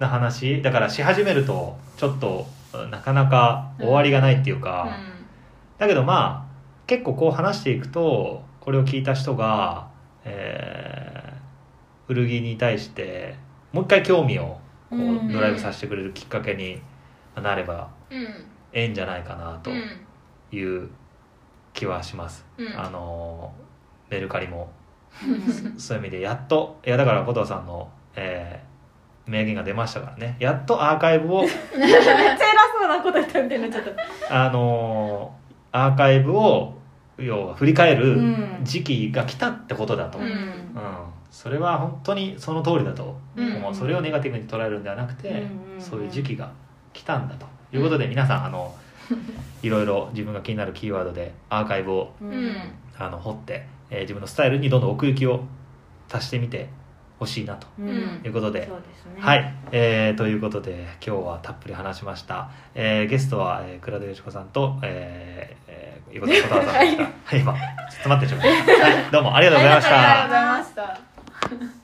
の話だからし始めるとちょっとなかなか終わりがないっていうか、だけどまあ結構こう話していくとこれを聞いた人が、えー古着に対してもう一回興味をこううん。ドライブさせてくれるきっかけになればええんじゃないかなとうん。いう気はします。うん。あのメルカリも。そういう意味でやっといやだから小藤さんの、えー名言が出ましたからね。やっとアーカイブを。めっちゃ偉そうなこと言ったみたいになっちゃったあのアーカイブを要は振り返るうん。時期が来たってことだと、うん。うん。それは本当にその通りだと。うん。思う、それをネガティブに捉えるんではなくて、うんそういう時期が来たんだと。いうことで皆さんあの いろいろ自分が気になるキーワードでアーカイブをあの掘って、えー自分のスタイルにどんどん奥行きを足してみてほしいなと。うん。いうことで、そうですね。はい、えーということで今日はたっぷり話しました、えーゲストは、えー倉田よし子さんと、えーえー、横田小太郎さんでしたはい今詰まってしまいました、はい、どうもありがとうございました。ありがとうございました